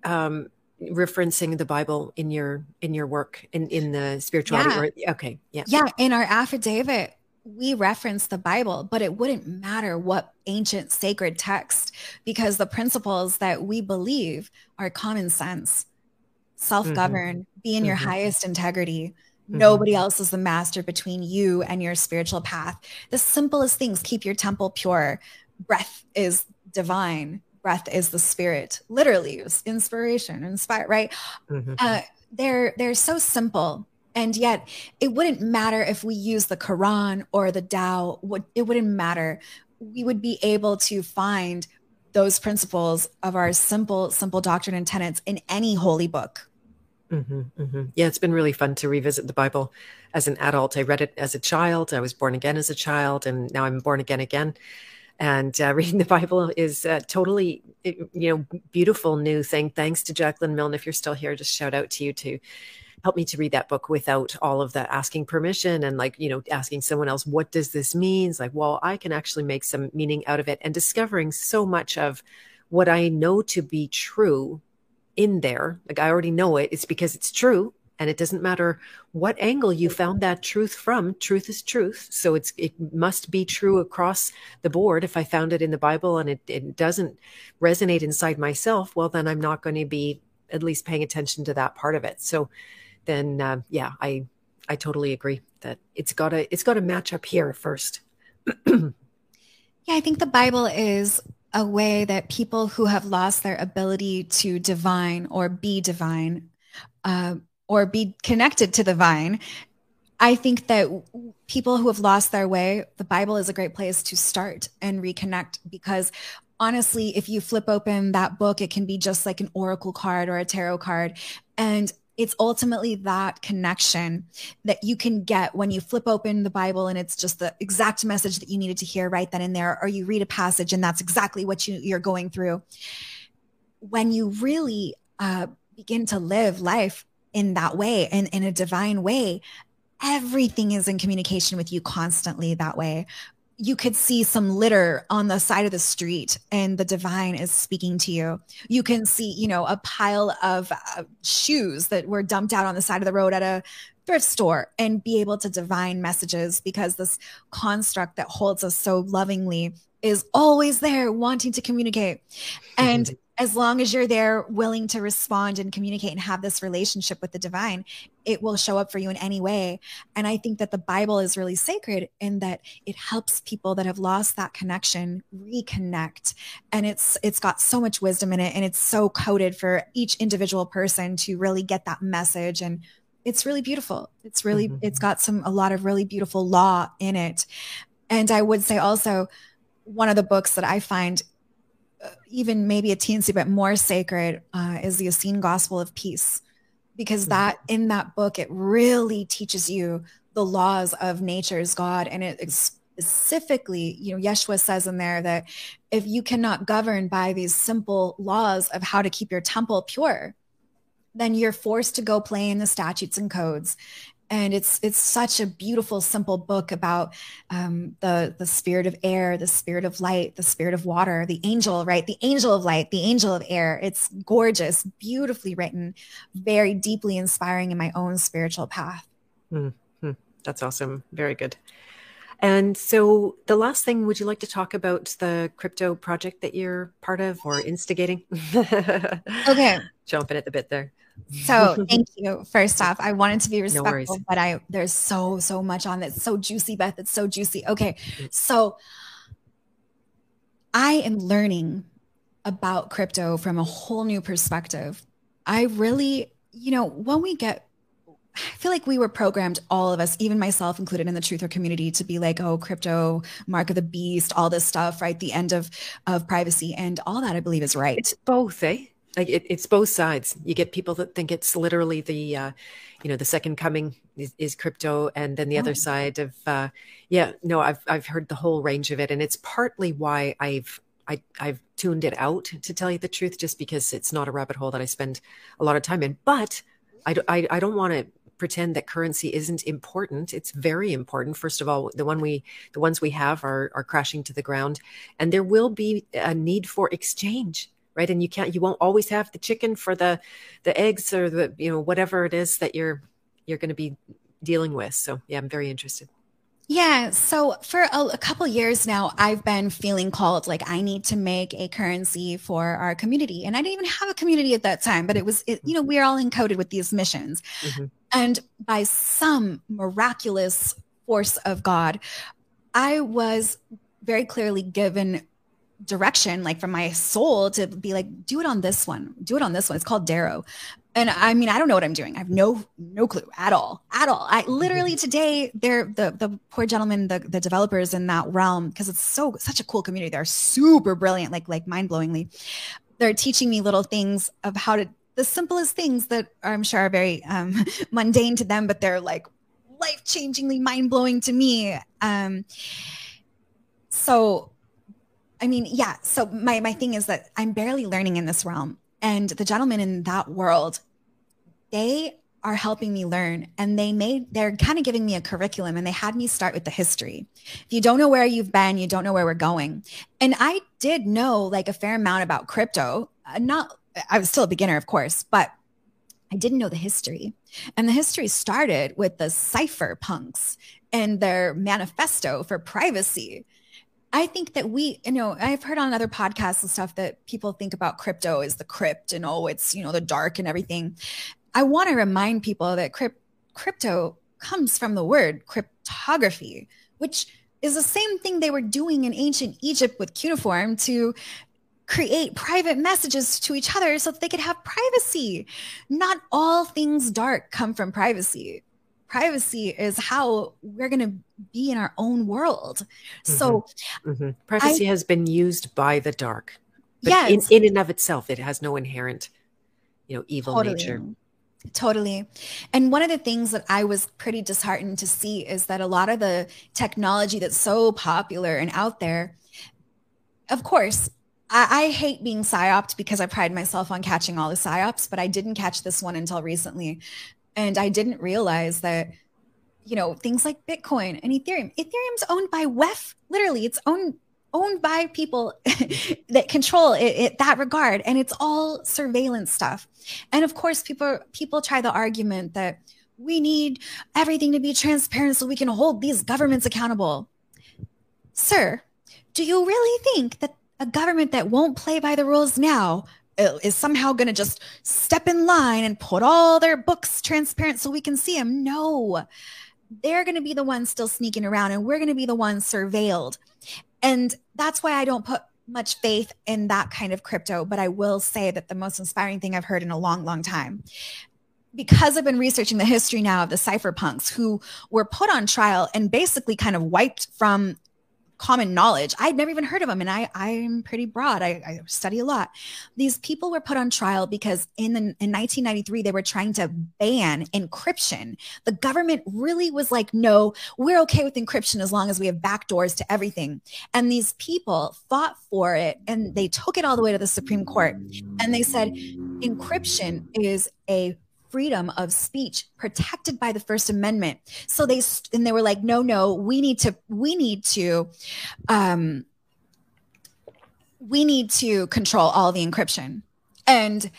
um, referencing the Bible in your in your work in in the spirituality. Yeah. Or, okay, yeah, yeah. In our affidavit, we reference the Bible, but it wouldn't matter what ancient sacred text because the principles that we believe are common sense, self govern, mm-hmm. be in mm-hmm. your highest integrity. Mm-hmm. Nobody else is the master between you and your spiritual path. The simplest things keep your temple pure. Breath is divine, breath is the spirit, literally, inspiration, inspire, right? Mm-hmm. Uh, they're they're so simple and yet, it wouldn't matter if we use the Quran or the Tao, it wouldn't matter. We would be able to find those principles of our simple, simple doctrine and tenets in any holy book. Mm-hmm, mm-hmm. Yeah, it's been really fun to revisit the Bible as an adult. I read it as a child. I was born again as a child, and now I'm born again again. And uh, reading the Bible is uh, totally, you know, beautiful new thing. Thanks to Jacqueline Milne. If you're still here, just shout out to you too helped me to read that book without all of that asking permission and like, you know, asking someone else, what does this mean? It's like, well, I can actually make some meaning out of it and discovering so much of what I know to be true in there. Like I already know it. It's because it's true. And it doesn't matter what angle you found that truth from. Truth is truth. So it's it must be true across the board. If I found it in the Bible and it, it doesn't resonate inside myself, well, then I'm not going to be at least paying attention to that part of it. So then uh, yeah, I I totally agree that it's gotta it's gotta match up here first. yeah, I think the Bible is a way that people who have lost their ability to divine or be divine uh, or be connected to the vine I think that people who have lost their way, the Bible is a great place to start and reconnect because honestly, if you flip open that book, it can be just like an oracle card or a tarot card. And it's ultimately that connection that you can get when you flip open the Bible and it's just the exact message that you needed to hear right then and there, or you read a passage and that's exactly what you, you're going through. When you really uh, begin to live life in that way and in a divine way, everything is in communication with you constantly that way you could see some litter on the side of the street and the divine is speaking to you. You can see, you know, a pile of uh, shoes that were dumped out on the side of the road at a thrift store and be able to divine messages because this construct that holds us so lovingly is always there wanting to communicate. And as long as you're there willing to respond and communicate and have this relationship with the divine, it will show up for you in any way. And I think that the Bible is really sacred in that it helps people that have lost that connection reconnect. And it's it's got so much wisdom in it and it's so coded for each individual person to really get that message and it's really beautiful. It's really mm-hmm. it's got some a lot of really beautiful law in it. And I would say also one of the books that I find even maybe a teensy bit more sacred uh, is the Essene Gospel of Peace, because mm-hmm. that in that book it really teaches you the laws of nature's God, and it specifically, you know, Yeshua says in there that if you cannot govern by these simple laws of how to keep your temple pure, then you're forced to go play in the statutes and codes and it's it's such a beautiful simple book about um, the the spirit of air the spirit of light the spirit of water the angel right? The angel of light the angel of air. It's gorgeous beautifully written very deeply inspiring in my own spiritual path. Mm-hmm. that's awesome. Very good. And so the last thing would you like to talk about the crypto project that you're part of or instigating? Okay. Jumping at the bit there so thank you. First off, I wanted to be respectful, no but I there's so so much on that's so juicy, Beth. It's so juicy. Okay, mm. so I am learning about crypto from a whole new perspective. I really, you know, when we get I feel like we were programmed, all of us, even myself included in the truther community, to be like, oh, crypto, mark of the beast, all this stuff, right? The end of of privacy. And all that I believe is right. It's both, eh? Like it, it's both sides. You get people that think it's literally the, uh, you know, the second coming is, is crypto, and then the oh. other side of, uh, yeah, no, I've I've heard the whole range of it, and it's partly why I've I, I've tuned it out to tell you the truth, just because it's not a rabbit hole that I spend a lot of time in. But I, I, I don't want to pretend that currency isn't important. It's very important. First of all, the one we the ones we have are are crashing to the ground, and there will be a need for exchange right and you can't you won't always have the chicken for the the eggs or the you know whatever it is that you're you're going to be dealing with so yeah i'm very interested yeah. So for a, a, couple years now, I've been feeling called like I need to make a currency for our community. And I didn't even have a community at that time, but it was, it, you know, we are all encoded with these missions. Mm-hmm. And by some miraculous force of God, I was very clearly given direction like from my soul to be like do it on this one. Do it on this one. It's called Dero. And i mean i don't know what i'm doing. I have no no clue at all at all. I literally mm-hmm. today they're the the poor gentleman the, the developers in that realm because it's so such a cool community. They're super brilliant like like mind-blowingly. They're teaching me little things of how to the simplest things that i'm sure are very um, mundane to them but they're like life-changingly mind-blowing to me. Um so I mean, yeah. So my my thing is that I'm barely learning in this realm, and the gentlemen in that world, they are helping me learn and they made they're kind of giving me a curriculum and they had me start with the history. If you don't know where you've been you don't know where we're going. And i did know like a fair amount about crypto uh, not i was still a beginner of course but i didn't know the history. And the history started with the cypherpunks and their manifesto for privacy I think that we, you know, I've heard on other podcasts and stuff that people think about crypto as the crypt and oh, it's, you know, the dark and everything. I want to remind people that crypt- crypto comes from the word cryptography, which is the same thing they were doing in ancient Egypt with cuneiform to create private messages to each other so that they could have privacy. Not all things dark come from privacy. Privacy is how we're going to be in our own world. Mm-hmm. So, mm-hmm. privacy I, has been used by the dark. But yes. in, in and of itself, it has no inherent, you know, evil totally. nature. Totally. And one of the things that I was pretty disheartened to see is that a lot of the technology that's so popular and out there, of course, I, I hate being psyoped because I pride myself on catching all the psyops, but I didn't catch this one until recently. And I didn't realize that, you know, things like Bitcoin and Ethereum, Ethereum's owned by WEF, literally, it's owned owned by people that control it, it, that regard. And it's all surveillance stuff. And of course people people try the argument that we need everything to be transparent so we can hold these governments accountable. Sir do you really think that a government that won't play by the rules now Uh, is somehow going to just step in line and put all their books transparent so we can see them no. They're going to be the ones still sneaking around and we're going to be the ones surveilled. And that's why I don't put much faith in that kind of crypto. But I will say that the most inspiring thing I've heard in a long, long time. Because I've been researching the history now of the cypherpunks who were put on trial and basically kind of wiped from common knowledge. I'd never even heard of them, and I I'm pretty broad. I, I study a lot. These people were put on trial because in the, in 1993 they were trying to ban encryption. The government really was like, no, we're okay with encryption as long as we have backdoors to everything. And these people fought for it, and they took it all the way to the Supreme Court, and they said encryption is a freedom of speech protected by the first amendment. So they and they were like no no we need to we need to um we need to control all the encryption. And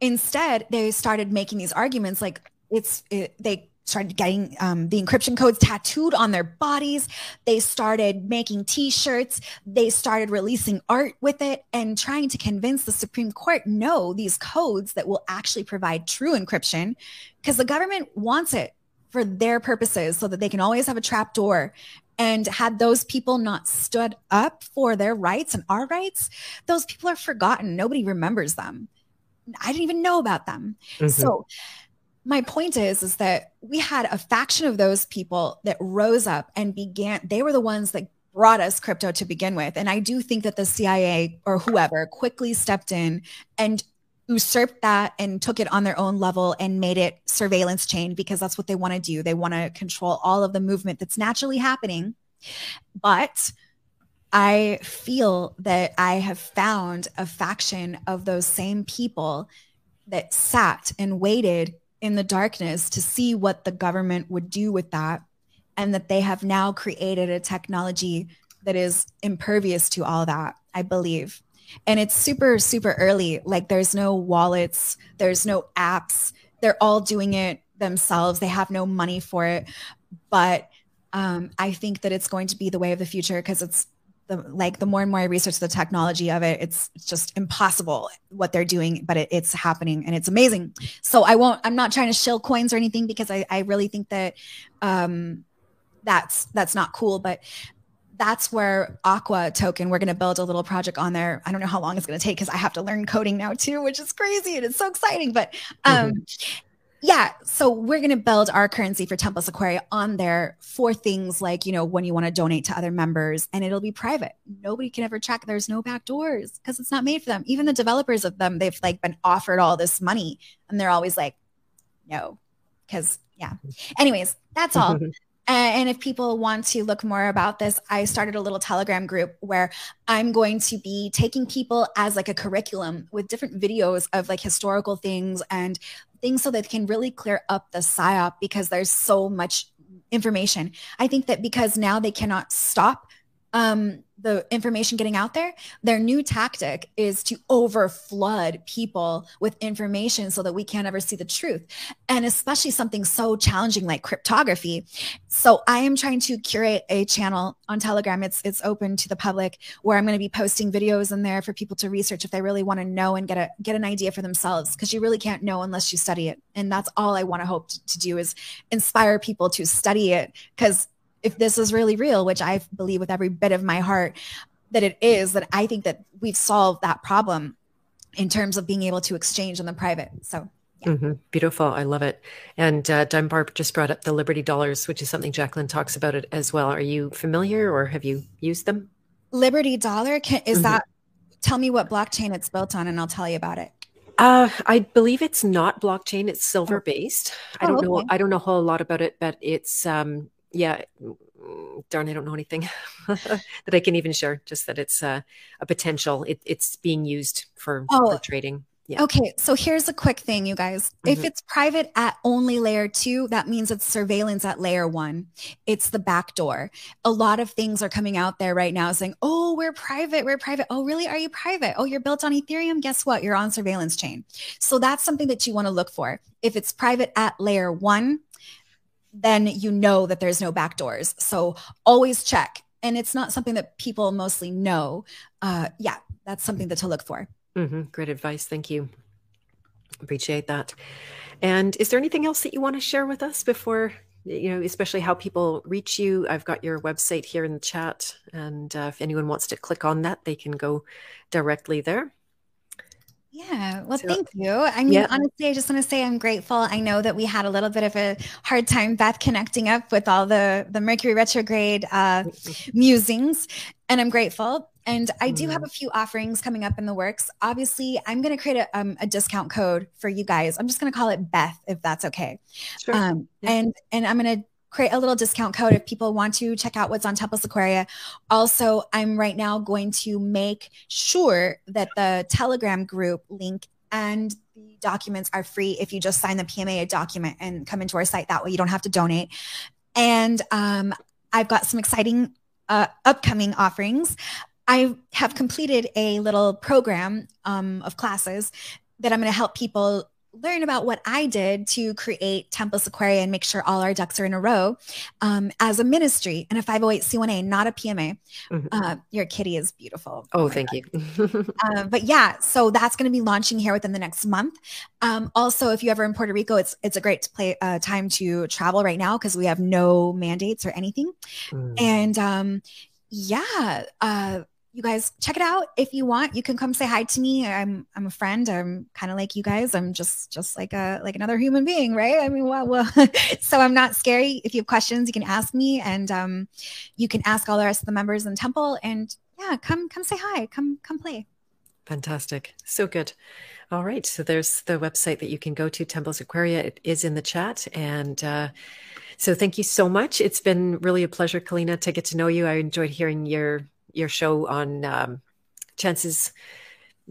instead they started making these arguments like it's it, they started getting um, the encryption codes tattooed on their bodies. They started making t shirts. They started releasing art with it and trying to convince the Supreme Court no, these codes that will actually provide true encryption because the government wants it for their purposes so that they can always have a trap door. And had those people not stood up for their rights and our rights, those people are forgotten. Nobody remembers them. I didn't even know about them. Mm-hmm. So, my point is is that we had a faction of those people that rose up and began they were the ones that brought us crypto to begin with. And i do think that the cia or whoever quickly stepped in and usurped that and took it on their own level and made it surveillance chain because that's what they want to do. They want to control all of the movement that's naturally happening. But i feel that i have found a faction of those same people that sat and waited in the darkness to see what the government would do with that and that they have now created a technology that is impervious to all that i believe. And it's super super early. Like there's no wallets there's no apps. They're all doing it themselves. They have no money for it. But um, i think that it's going to be the way of the future because it's the like the more and more I research the technology of it, it's, just impossible what they're doing, but it, it's happening and it's amazing. So I won't. I'm not trying to shill coins or anything because I, I really think that um, that's that's not cool. But that's where Aqua token. We're going to build a little project on there. I don't know how long it's going to take because I have to learn coding now too, which is crazy and it's so exciting. But um, mm-hmm yeah so we're going to build our currency for Templis Aquaria on there for things like you know when you want to donate to other members and it'll be private. Nobody can ever track there's no back doors because it's not made for them. Even the developers of them they've like been offered all this money and they're always like no because yeah. Anyways that's all. And if people want to look more about this, I started a little Telegram group where I'm going to be taking people as like a curriculum with different videos of like historical things and things so that can really clear up the psyop because there's so much information. I think that because now they cannot stop um, the information getting out there, their new tactic is to overflood people with information so that we can't ever see the truth. And especially something so challenging like cryptography. So I am trying to curate a channel on Telegram. It's it's open to the public where I'm going to be posting videos in there for people to research if they really want to know and get a get an idea for themselves because you really can't know unless you study it. And that's all I want to hope to, to do is inspire people to study it because if this is really real, which I believe with every bit of my heart that it is, that I think that we've solved that problem in terms of being able to exchange on the private. So yeah. Mm-hmm. Beautiful. I love it. And uh, Dunbar just brought up the Liberty Dollars, which is something Jacqueline talks about it as well. Are you familiar or have you used them? Liberty Dollar, can, is mm-hmm. that, tell me what blockchain it's built on and I'll tell you about it. Uh, I believe it's not blockchain. It's silver based. Oh, I don't okay. know. I don't know a whole lot about it, but it's um, yeah, darn, I don't know anything that I can even share. Just that it's uh, a potential. It, it's being used for, oh, for trading. Yeah. Okay, so here's a quick thing, you guys. Mm-hmm. If it's private at only layer two, that means it's surveillance at layer one. It's the back door. A lot of things are coming out there right now saying, oh, we're private, we're private. Oh, really? Are you private? Oh, you're built on Ethereum? Guess what? You're on surveillance chain. So that's something that you want to look for. If it's private at layer one, then you know that there's no backdoors. So always check. And it's not something that people mostly know. Uh, yeah, that's something that to look for. Mm-hmm. Great advice. Thank you. Appreciate that. And is there anything else that you want to share with us before, you know, especially how people reach you? I've got your website here in the chat. And uh, if anyone wants to click on that, they can go directly there. Yeah. Well, so, thank you. I mean, yeah. honestly, I just want to say I'm grateful. I know that we had a little bit of a hard time, Beth, connecting up with all the the Mercury retrograde uh, musings, and I'm grateful. And I do have mm-hmm. a few offerings coming up in the works. Obviously, I'm going to create a, um, a discount code for you guys. I'm just going to call it Beth, if that's okay. Sure. Um, yeah. And and I'm going to create a little discount code if people want to check out what's on Templis Aquaria. Also, I'm right now going to make sure that the Telegram group link and the documents are free if you just sign the PMA document and come into our site. That way, you don't have to donate. And um, I've got some exciting uh, upcoming offerings. I have completed a little program um, of classes that I'm going to help people learn about what I did to create Templis Aquaria and make sure all our ducks are in a row um, as a ministry and a 508c1a, not a PMA. Mm-hmm. Uh, your kitty is beautiful. Oh, oh thank God. you. uh, but yeah, so that's going to be launching here within the next month. Um, also, if you ever in Puerto Rico, it's it's a great play, uh, time to travel right now because we have no mandates or anything. Mm. And um, yeah, uh, you guys check it out if you want. You can come say hi to me. I'm i'm a friend. I'm kind of like you guys. I'm just just like a like another human being right? I mean well, so i'm not scary. If you have questions you can ask me and um you can ask all the rest of the members in temple and yeah come come say hi. Come come play. Fantastic. So good. All right. So there's the website that you can go to Templis Aquaria. It is in the chat. And uh so thank you so much. It's been really a pleasure, Kalina, to get to know you. I enjoyed hearing your your show on um, Chance's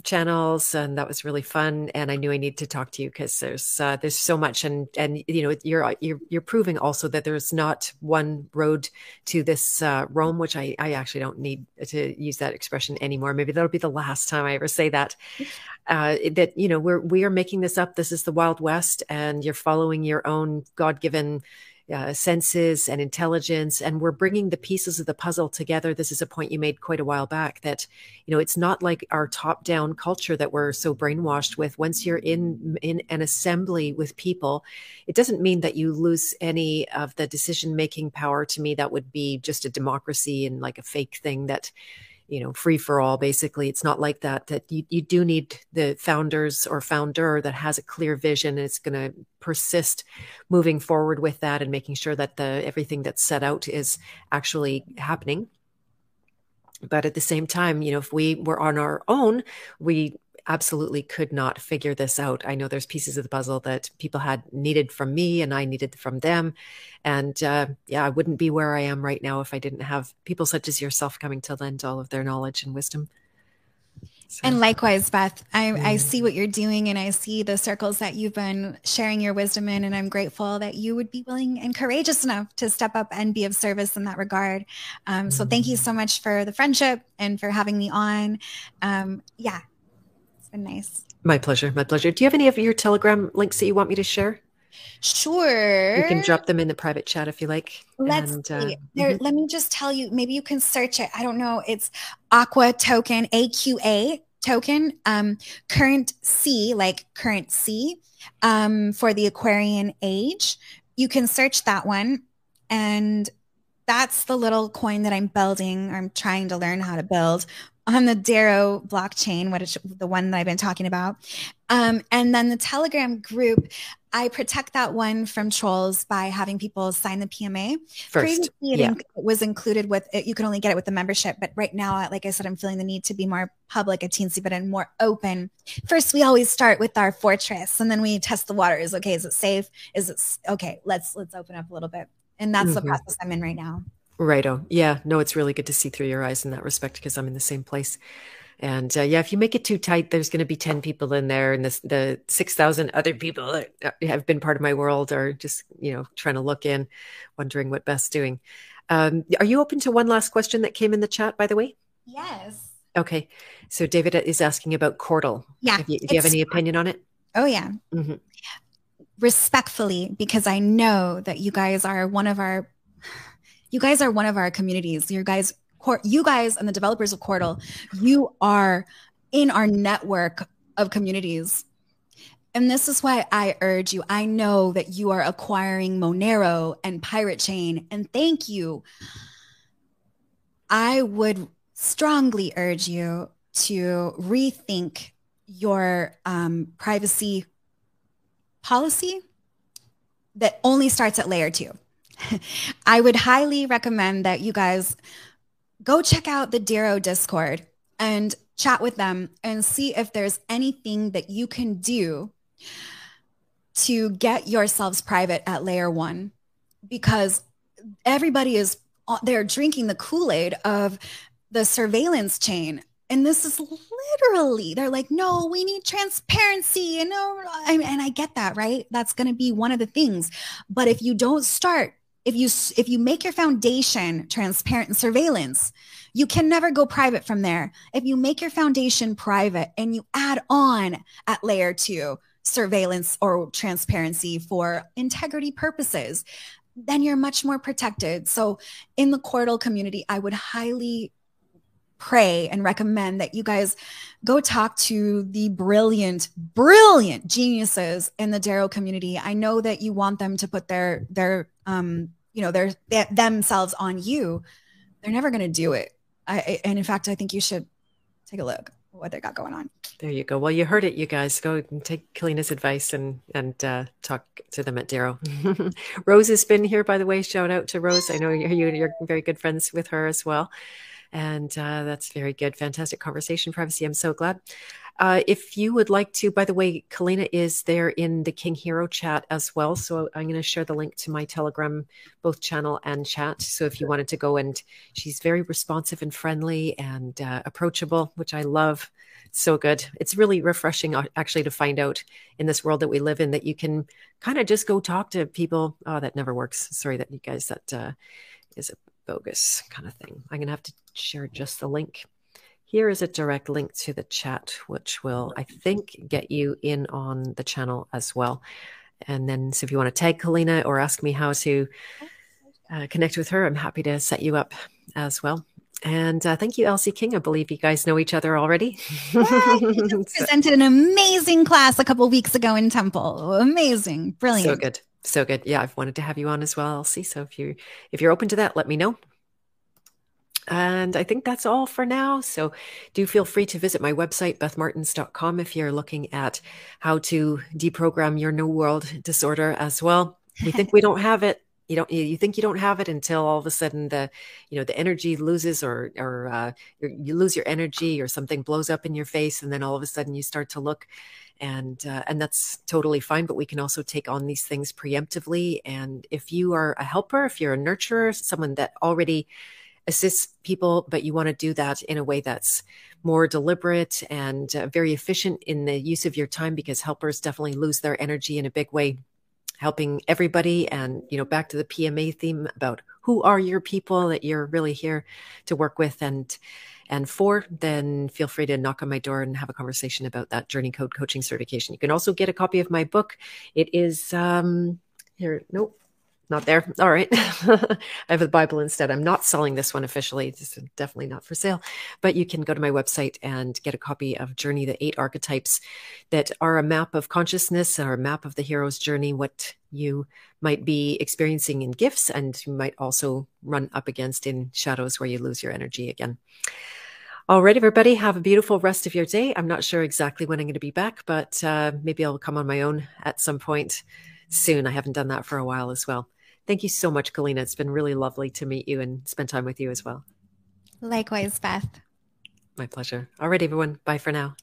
channels and that was really fun and i knew i needed to talk to you because there's uh, there's so much and and you know you're you're you're proving also that there's not one road to this uh, rome which i i actually don't need to use that expression anymore. Maybe that'll be the last time i ever say that. Uh, that you know we're we are making this up. This is the wild west and you're following your own god-given uh, senses and intelligence and we're bringing the pieces of the puzzle together. This is a point you made quite a while back that you know it's not like our top down culture that we're so brainwashed with. Once you're in in an assembly with people it doesn't mean that you lose any of the decision making power. To me that would be just a democracy and like a fake thing that you know free for all basically. It's not like that that you, you do need the founders or founder that has a clear vision and it's going to persist moving forward with that and making sure that the everything that's set out is actually happening. But at the same time you know if we were on our own we absolutely could not figure this out. I know there's pieces of the puzzle that people had needed from me and I needed from them. And uh, yeah, I wouldn't be where I am right now if I didn't have people such as yourself coming to lend all of their knowledge and wisdom. So. And likewise, Beth, I, mm. I see what you're doing and I see the circles that you've been sharing your wisdom in. And I'm grateful that you would be willing and courageous enough to step up and be of service in that regard. Um, mm. So thank you so much for the friendship and for having me on. Um, yeah, been nice. My pleasure. My pleasure. Do you have any of your Telegram links that you want me to share? Sure. You can drop them in the private chat if you like. Let's and, uh, there, mm-hmm. let me just tell you, maybe you can search it. I don't know. It's Aqua token, AQA token, um, current C, like current C, um, for the Aquarian age. You can search that one. And that's the little coin that I'm building. I'm trying to learn how to build on the Dero blockchain, what is the one that I've been talking about. Um, and then the Telegram group, I protect that one from trolls by having people sign the PMA. First, Previously, it, yeah. was included with it. You can only get it with the membership, but right now, like I said, I'm feeling the need to be more public at Teensy, but and more open. First, we always start with our fortress, and then we test the waters. Okay, is it safe? Is it okay? Let's let's open up a little bit, and that's mm-hmm. the process I'm in right now. Righto. Yeah. No, it's really good to see through your eyes in that respect because I'm in the same place. And uh, yeah, if you make it too tight, there's going to be 10 people in there, and the, the 6,000 other people that uh, have been part of my world are just, you know, trying to look in, wondering what Beth's doing. Um, are you open to one last question that came in the chat, by the way? Yes. Okay. So David is asking about Cordal. Yeah. You, do you have any opinion on it? Oh, yeah. Mm-hmm. Respectfully, because I know that you guys are one of our you guys are one of our communities. You guys, you guys and the developers of Cordal, you are in our network of communities. And this is why I urge you. I know that you are acquiring Monero and Pirate Chain, and thank you. I would strongly urge you to rethink your um, privacy policy that only starts at layer two. I would highly recommend that you guys go check out the Dero Discord and chat with them and see if there's anything that you can do to get yourselves private at layer one because everybody is they're drinking the kool-aid of the surveillance chain. And this is literally they're like no we need transparency. And oh, no and i get that right? That's going to be one of the things. But if you don't start if you if you make your foundation transparent and surveillance you can never go private from there if you make your foundation private and you add on at layer 2 surveillance or transparency for integrity purposes then you're much more protected so in the Cordal community i would highly pray and recommend that you guys go talk to the brilliant, brilliant geniuses in the Dero community. I know that you want them to put their their um, you know they're, they, themselves on you they're never going to do it. I, and in fact i think you should take a look what they got going on. There you go. Well you heard it you guys. Go and take kalina's advice and and uh, talk to them at Dero. Rose has been here by the way. Shout out to rose. I know you're, you're very good friends with her as well. And uh, that's very good. Fantastic conversation privacy. I'm so glad uh, if you would like to, by the way, Kalina is there in the King Hero chat as well. So I'm going to share the link to my Telegram, both channel and chat. So if you wanted to go and she's very responsive and friendly and uh, approachable, which I love. So good. It's really refreshing uh, actually to find out in this world that we live in that you can kind of just go talk to people. Oh, that never works. Sorry that you guys, that uh, is a bogus kind of thing. I'm going to have to share just the link here is a direct link to the chat, which will, I think, get you in on the channel as well. And then, so if you want to tag Kalina or ask me how to uh, connect with her, I'm happy to set you up as well. And uh, thank you, Elsie King. I believe you guys know each other already. Yeah, presented an amazing class a couple weeks ago in Temple. Amazing, brilliant. So good, so good. Yeah, I've wanted to have you on as well, Elsie. So if you if you're open to that, let me know. And I think that's all for now. So do feel free to visit my website, bethmartins.com, if you're looking at how to deprogram your no world disorder as well. You think we don't have it. You don't, you think you don't have it until all of a sudden the, you know, the energy loses or, or, uh, you lose your energy or something blows up in your face. And then all of a sudden you start to look and, uh, and that's totally fine. But we can also take on these things preemptively. And if you are a helper, if you're a nurturer, someone that already assist people, but you want to do that in a way that's more deliberate and uh, very efficient in the use of your time because helpers definitely lose their energy in a big way helping everybody and you know back to the PMA theme about who are your people that you're really here to work with and and for, then feel free to knock on my door and have a conversation about that Journey Code coaching certification. You can also get a copy of my book. It is um, here. Nope, not there. All right. I have the Bible instead. I'm not selling this one officially. It's definitely not for sale, but you can go to my website and get a copy of Journey, the eight archetypes that are a map of consciousness or a map of the hero's journey, what you might be experiencing in gifts and you might also run up against in shadows where you lose your energy again. All right, everybody, have a beautiful rest of your day. I'm not sure exactly when I'm going to be back, but uh, maybe I'll come on my own at some point soon. I haven't done that for a while as well. Thank you so much, Galina. It's been really lovely to meet you and spend time with you as well. Likewise, Beth. My pleasure. All right, everyone. Bye for now.